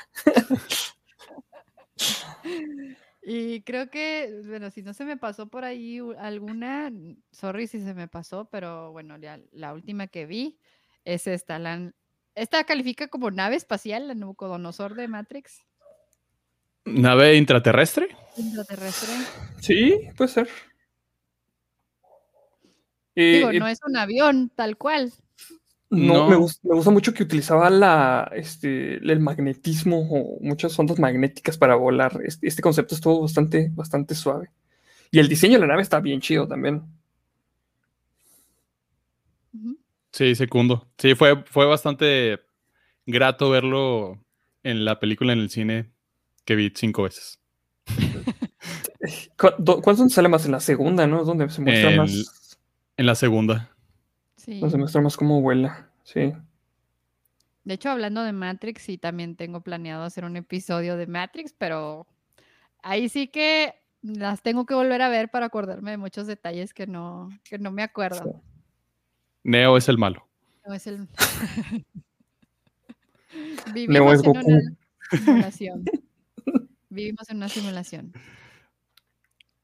Y creo que, bueno, si no se me pasó por ahí alguna, sorry si se me pasó, pero bueno, ya la última que vi es esta. La, esta califica como nave espacial, la Nabucodonosor de Matrix. ¿Nave intraterrestre? Intraterrestre. Sí, puede ser. Digo, no es un avión tal cual. No, Me, gusta, mucho que utilizaba la, este, el magnetismo o muchas ondas magnéticas para volar. Este, este, concepto estuvo bastante, bastante suave. Y el diseño de la nave está bien chido también. Sí, segundo. Sí, fue, fue bastante grato verlo en la película en el cine que vi cinco veces. ¿Cuándo sale más? En la segunda, ¿no? Es donde se muestra más. En la segunda. Sí. se muestra más cómo vuela. Sí. De hecho, hablando de Matrix, sí también tengo planeado hacer un episodio de Matrix, pero ahí sí que las tengo que volver a ver para acordarme de muchos detalles que no, que no me acuerdo. Neo es el malo. Neo es el. <laughs> <laughs> Neo es Goku. Vivimos en una simulación.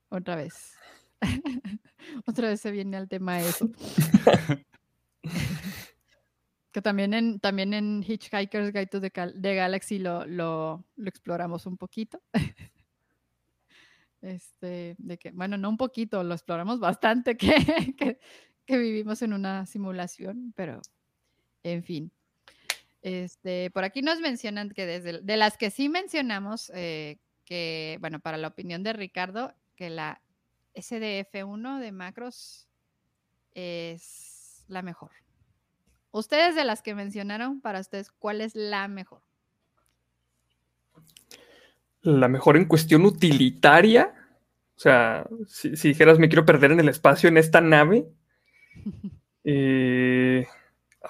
Otra vez. <laughs> Otra vez se viene al tema eso. <laughs> que también en, también en Hitchhiker's Guide to the, Galaxy lo, lo, exploramos un poquito. <laughs> este, de que, bueno, no un poquito, lo exploramos bastante, que, que, vivimos en una simulación, pero en fin. Este, por aquí nos mencionan que desde de las que sí mencionamos, eh, que, bueno, para la opinión de Ricardo, que la SDF1 de macros es la mejor. Ustedes de las que mencionaron, para ustedes, ¿cuál es la mejor? La mejor en cuestión utilitaria. O sea, si, dijeras me quiero perder en el espacio en esta nave. <laughs> Eh,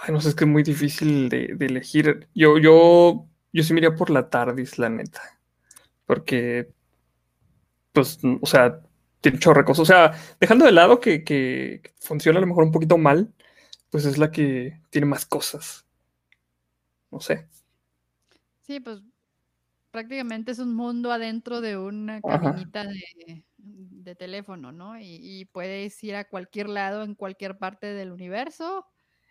ay, no sé, es que es muy difícil de, elegir. Yo, yo, yo sí me iría por la TARDIS, la neta. Porque, pues, o sea, tiene chorre cosas. O sea, dejando de lado que, funciona a lo mejor un poquito mal, pues es la que tiene más cosas. No sé. Sí, pues prácticamente es un mundo adentro de una cabinita de, teléfono, ¿no? Y, y, puedes ir a cualquier lado, en cualquier parte del universo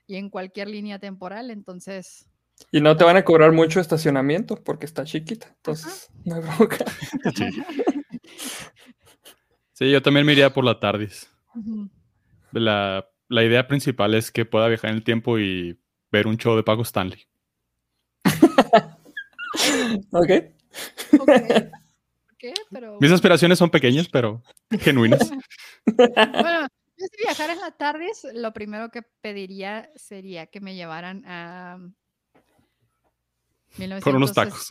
y en cualquier línea temporal, entonces... Y no te van a cobrar mucho estacionamiento porque está chiquita, entonces <laughs> no hay bronca. <laughs> <laughs> Sí, yo también me iría por la TARDIS. la, idea principal es que pueda viajar en el tiempo y ver un show de Paco Stanley. ok. Mis aspiraciones son pequeñas, pero genuinas. bueno, yo si viajara en la TARDIS, lo primero que pediría sería que me llevaran a por unos tacos.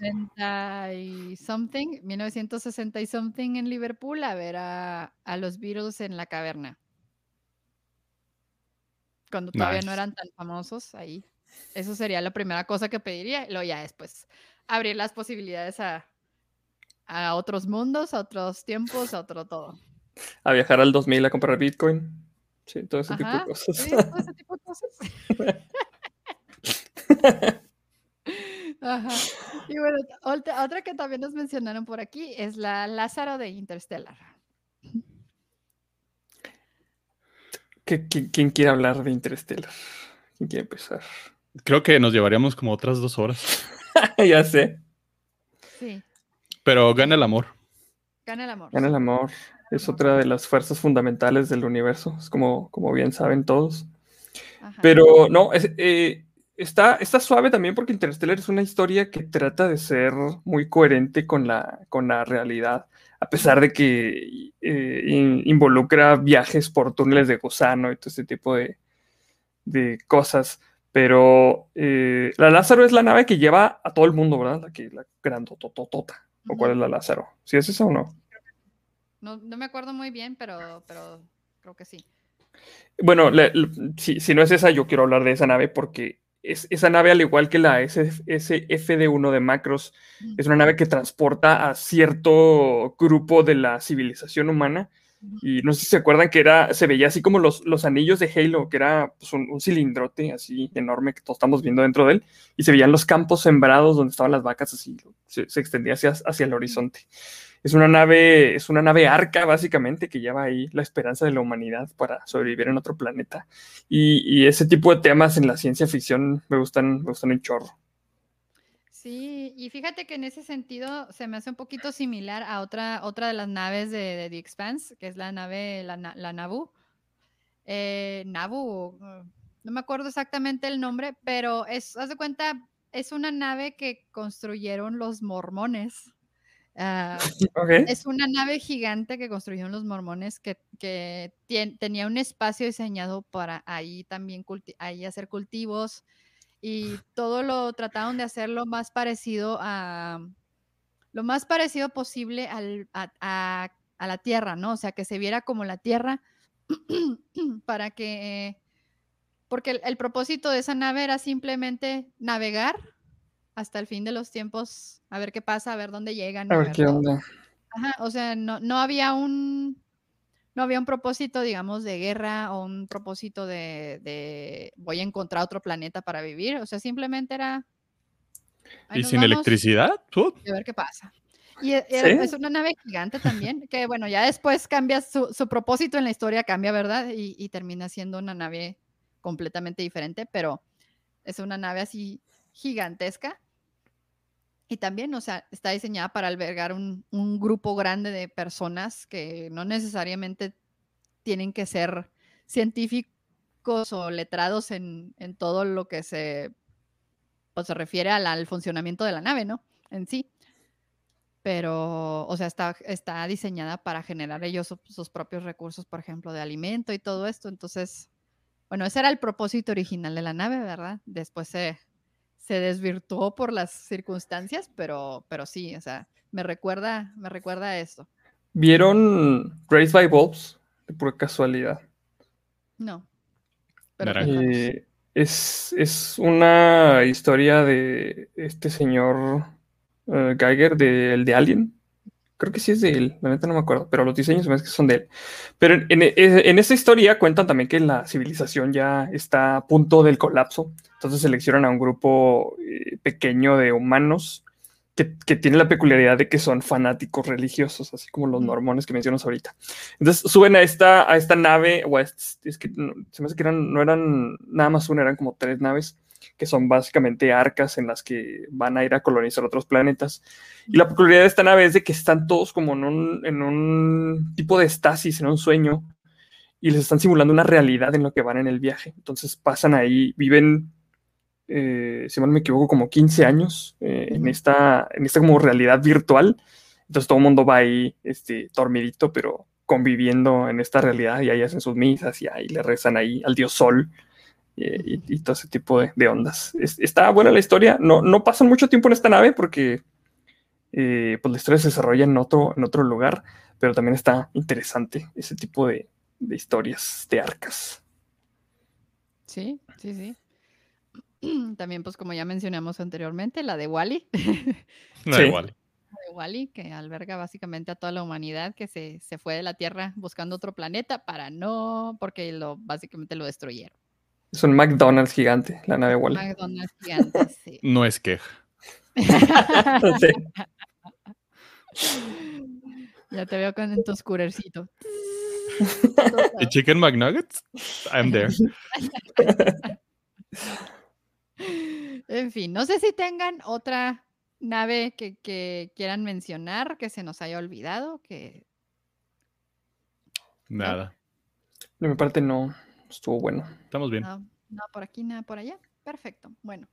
Y something, 1960 y something en Liverpool a ver a, los Beatles en la caverna. Cuando todavía no eran tan famosos ahí. Eso sería la primera cosa que pediría. Y luego ya después abrir las posibilidades a, a otros mundos, a otros tiempos, a otro todo. A viajar al 2000 a comprar Bitcoin. Sí, todo ese tipo de cosas. Sí, todo ese tipo de cosas. <laughs> Ajá. Y bueno, otra que también nos mencionaron por aquí es la Lázaro de Interstellar. quién, quiere hablar de Interstellar? ¿Quién quiere empezar? Creo que nos llevaríamos como otras dos horas. <laughs> ya sé. Sí. Pero gana el amor. Gana el amor. Gana el amor. Es otra de las fuerzas fundamentales del universo, es como, como bien saben todos. Pero no, es, eh, Está, está suave también porque Interstellar es una historia que trata de ser muy coherente con la, con la realidad, a pesar de que eh, involucra viajes por túneles de gusano y todo este tipo de, cosas. Pero eh, la Lázaro es la nave que lleva a todo el mundo, ¿verdad? La que la grandototota. ¿O cuál es la Lázaro? ¿Sí es esa o no? No, me acuerdo muy bien, pero, pero creo que sí. Bueno, si, si, no es esa, yo quiero hablar de esa nave porque esa nave, al igual que la SFD-1 de Macros, es una nave que transporta a cierto grupo de la civilización humana. Y no sé si se acuerdan que era, se veía así como los, los anillos de Halo, que era pues, un, cilindrote así enorme que todos estamos viendo dentro de él, y se veían los campos sembrados donde estaban las vacas, así se, extendía hacia, hacia el horizonte es una nave, es una nave arca, básicamente, que lleva ahí la esperanza de la humanidad para sobrevivir en otro planeta. Y, ese tipo de temas en la ciencia ficción me gustan, me gustan un chorro. Sí, y fíjate que en ese sentido se me hace un poquito similar a otra, otra de las naves de, The Expanse, que es la nave, la, la Nabu. Eh, Nabu, no me acuerdo exactamente el nombre, pero es, haz de cuenta, es una nave que construyeron los mormones. Ah, es una nave gigante que construyeron los mormones que, tenía un espacio diseñado para ahí también ahí hacer cultivos y todo lo trataron de hacer lo más parecido a lo más parecido posible a, la tierra, ¿no? O sea, que se viera como la tierra <clears throat> para que porque el propósito de esa nave era simplemente navegar hasta el fin de los tiempos, a ver qué pasa, a ver dónde llegan. A ver qué onda. Ajá, o sea, no, no había un no había un propósito, digamos, de guerra o un propósito de, voy a encontrar otro planeta para vivir. O sea, simplemente era. ¿Y sin electricidad? A ver qué pasa. Y e, es una nave gigante también, que bueno, ya después cambia su, propósito en la historia, cambia, ¿verdad? Y, termina siendo una nave completamente diferente, pero es una nave así gigantesca. Y también, o sea, está diseñada para albergar un, grupo grande de personas que no necesariamente tienen que ser científicos o letrados en, en todo lo que se, pues, se refiere al, funcionamiento de la nave, ¿no? En sí. Pero, o sea, está, está diseñada para generar ellos sus propios recursos, por ejemplo, de alimento y todo esto. Entonces, bueno, ese era el propósito original de la nave, ¿verdad? Después se, se desvirtuó por las circunstancias, pero, pero sí, o sea, me recuerda, me recuerda a esto. ¿Vieron Race by Wolves? De pura casualidad. No. Eh, es, es, una historia de este señor uh, Geiger, de, el de Alien. Creo que sí es de él, la neta no me acuerdo, pero los diseños me que son de él. Pero en, en, esa historia cuentan también que la civilización ya está a punto del colapso. Entonces seleccionan a un grupo eh, pequeño de humanos que, tiene la peculiaridad de que son fanáticos religiosos, así como los mormones que mencionas ahorita. Entonces suben a esta, a esta nave, o es, que se me hace que eran, no eran nada más una, eran como tres naves que son básicamente arcas en las que van a ir a colonizar otros planetas. Y la peculiaridad de esta nave es de que están todos como en un, en un tipo de estasis, en un sueño, y les están simulando una realidad en lo que van en el viaje. Entonces pasan ahí, viven eh, si no me equivoco, como 15 años eh, en, esta, en esta como realidad virtual. Entonces todo el mundo va ahí este, dormidito, pero conviviendo en esta realidad y ahí hacen sus misas y ahí le rezan ahí al dios sol eh, y, todo ese tipo de, ondas. está buena la historia, no, no pasan mucho tiempo en esta nave porque pues la historia se desarrolla en otro, en otro lugar, pero también está interesante ese tipo de, de historias, de arcas. Sí, sí, sí. <clears throat> También, pues como ya mencionamos anteriormente, la de Wally. la de Wally. La de Wally, que alberga básicamente a toda la humanidad que se, se, fue de la Tierra buscando otro planeta para no, porque lo, básicamente lo destruyeron. Es un McDonald's gigante, la nave Wally. McDonald's gigante, <laughs> sí. No es queja. <laughs> ya te veo con en tu. <laughs> ¿Y Chicken McNuggets? I'm there. En fin, no sé si tengan otra nave que, quieran mencionar que se nos haya olvidado, que... Nada. De mi parte no, estuvo bueno. Estamos bien. No, por aquí, nada por allá. Perfecto. Bueno,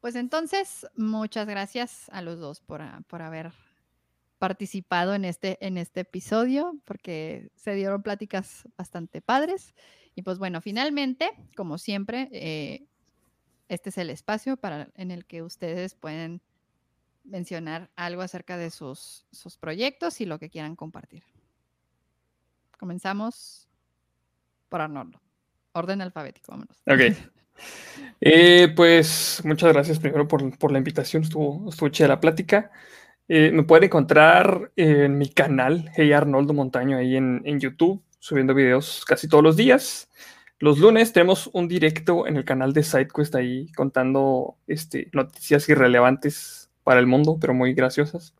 pues entonces, muchas gracias a los dos por, por haber participado en este, en este episodio, porque se dieron pláticas bastante padres. Y pues bueno, finalmente, como siempre, eh, este es el espacio para, en el que ustedes pueden mencionar algo acerca de sus, sus proyectos y lo que quieran compartir. Comenzamos por Arnoldo. Orden alfabético, vámonos. Ok. <laughs> Eh, pues muchas gracias primero por, la invitación, estuvo, estuvo chida la plática. Eh, me pueden encontrar en mi canal, Hey Arnoldo Montaño, ahí en, en YouTube, subiendo videos casi todos los días. Los lunes tenemos un directo en el canal de SideQuest ahí contando este, noticias irrelevantes para el mundo, pero muy graciosas.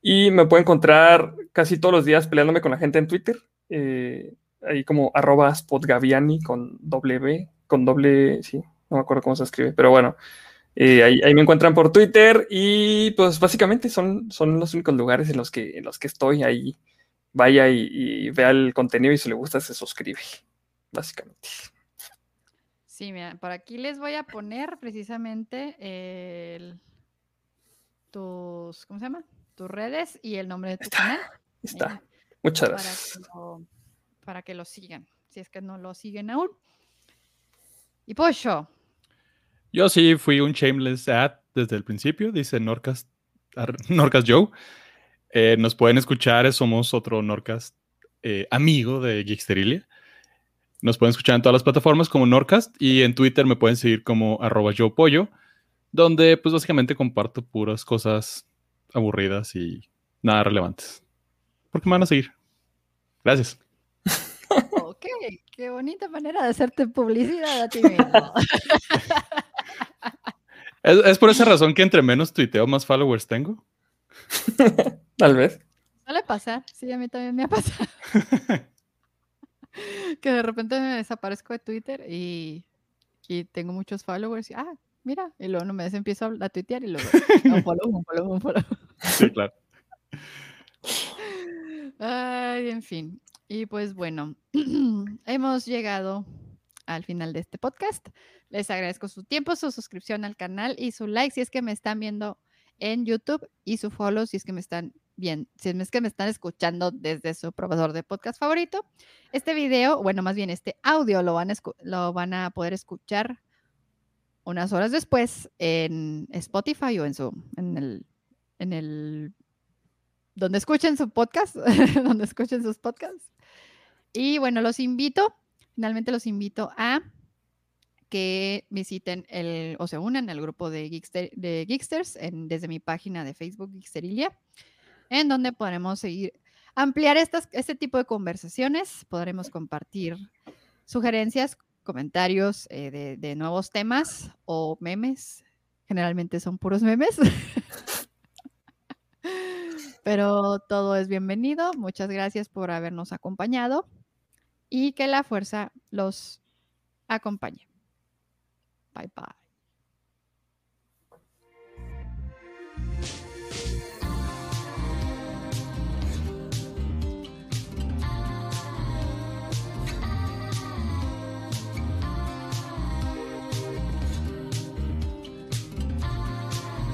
Y me puedo encontrar casi todos los días peleándome con la gente en Twitter, eh, ahí como arroba spotgaviani con doble B, con doble, sí, no me acuerdo cómo se escribe, pero bueno, eh, ahí, me encuentran por Twitter y pues básicamente son, son los únicos lugares en los que, en los que estoy ahí. Vaya y, y vea el contenido y si le gusta se suscribe básicamente. Sí, mira, por aquí les voy a poner precisamente el, tus, ¿cómo se llama? Tus redes y el nombre de tu canal. Está. Eh, Muchas gracias. Para que, lo, sigan, si es que no lo siguen aún. Y Pocho. Yo sí fui un shameless ad desde el principio, dice Norcast, <laughs> Norcast Joe. Eh, nos pueden escuchar, somos otro Norcast eh, amigo de Geeksterilia. Nos pueden escuchar en todas las plataformas como Norcast y en Twitter me pueden seguir como arroba yo pollo, donde pues básicamente comparto puras cosas aburridas y nada relevantes. ¿Por qué me van a seguir? Gracias. Ok, qué bonita manera de hacerte publicidad a ti mismo. <laughs> es, por esa razón que entre menos tuiteo, más followers tengo. <laughs> Tal vez. Suele pasar, sí, a mí también me ha pasado. <laughs> <laughs> que de repente me desaparezco de Twitter y, tengo muchos followers y, ah, mira, y luego no me empiezo a, tuitear y luego, un follow, un follow, un follow. <laughs> Sí, claro. <laughs> Ay, en fin. Y pues bueno, <clears throat> hemos llegado al final de este podcast. Les agradezco su tiempo, su suscripción al canal y su like si es que me están viendo en YouTube y su follow si es que me están bien, si es que me están escuchando desde su proveedor de podcast favorito. Este video, bueno, más bien este audio lo van a, lo van a poder escuchar unas horas después en Spotify o en su en el en el donde escuchen su podcast, <laughs> donde escuchen sus podcasts. Y bueno, los invito Finalmente los invito a que visiten el, o se unan al grupo de, de Geeksters desde mi página de Facebook, Geeksterilia, en donde podremos seguir, ampliar estas, este tipo de conversaciones, podremos compartir sugerencias, comentarios eh, de, nuevos temas o memes. Generalmente son puros memes. <laughs> Pero todo es bienvenido. Muchas gracias por habernos acompañado y que la fuerza los acompañe. Bye bye.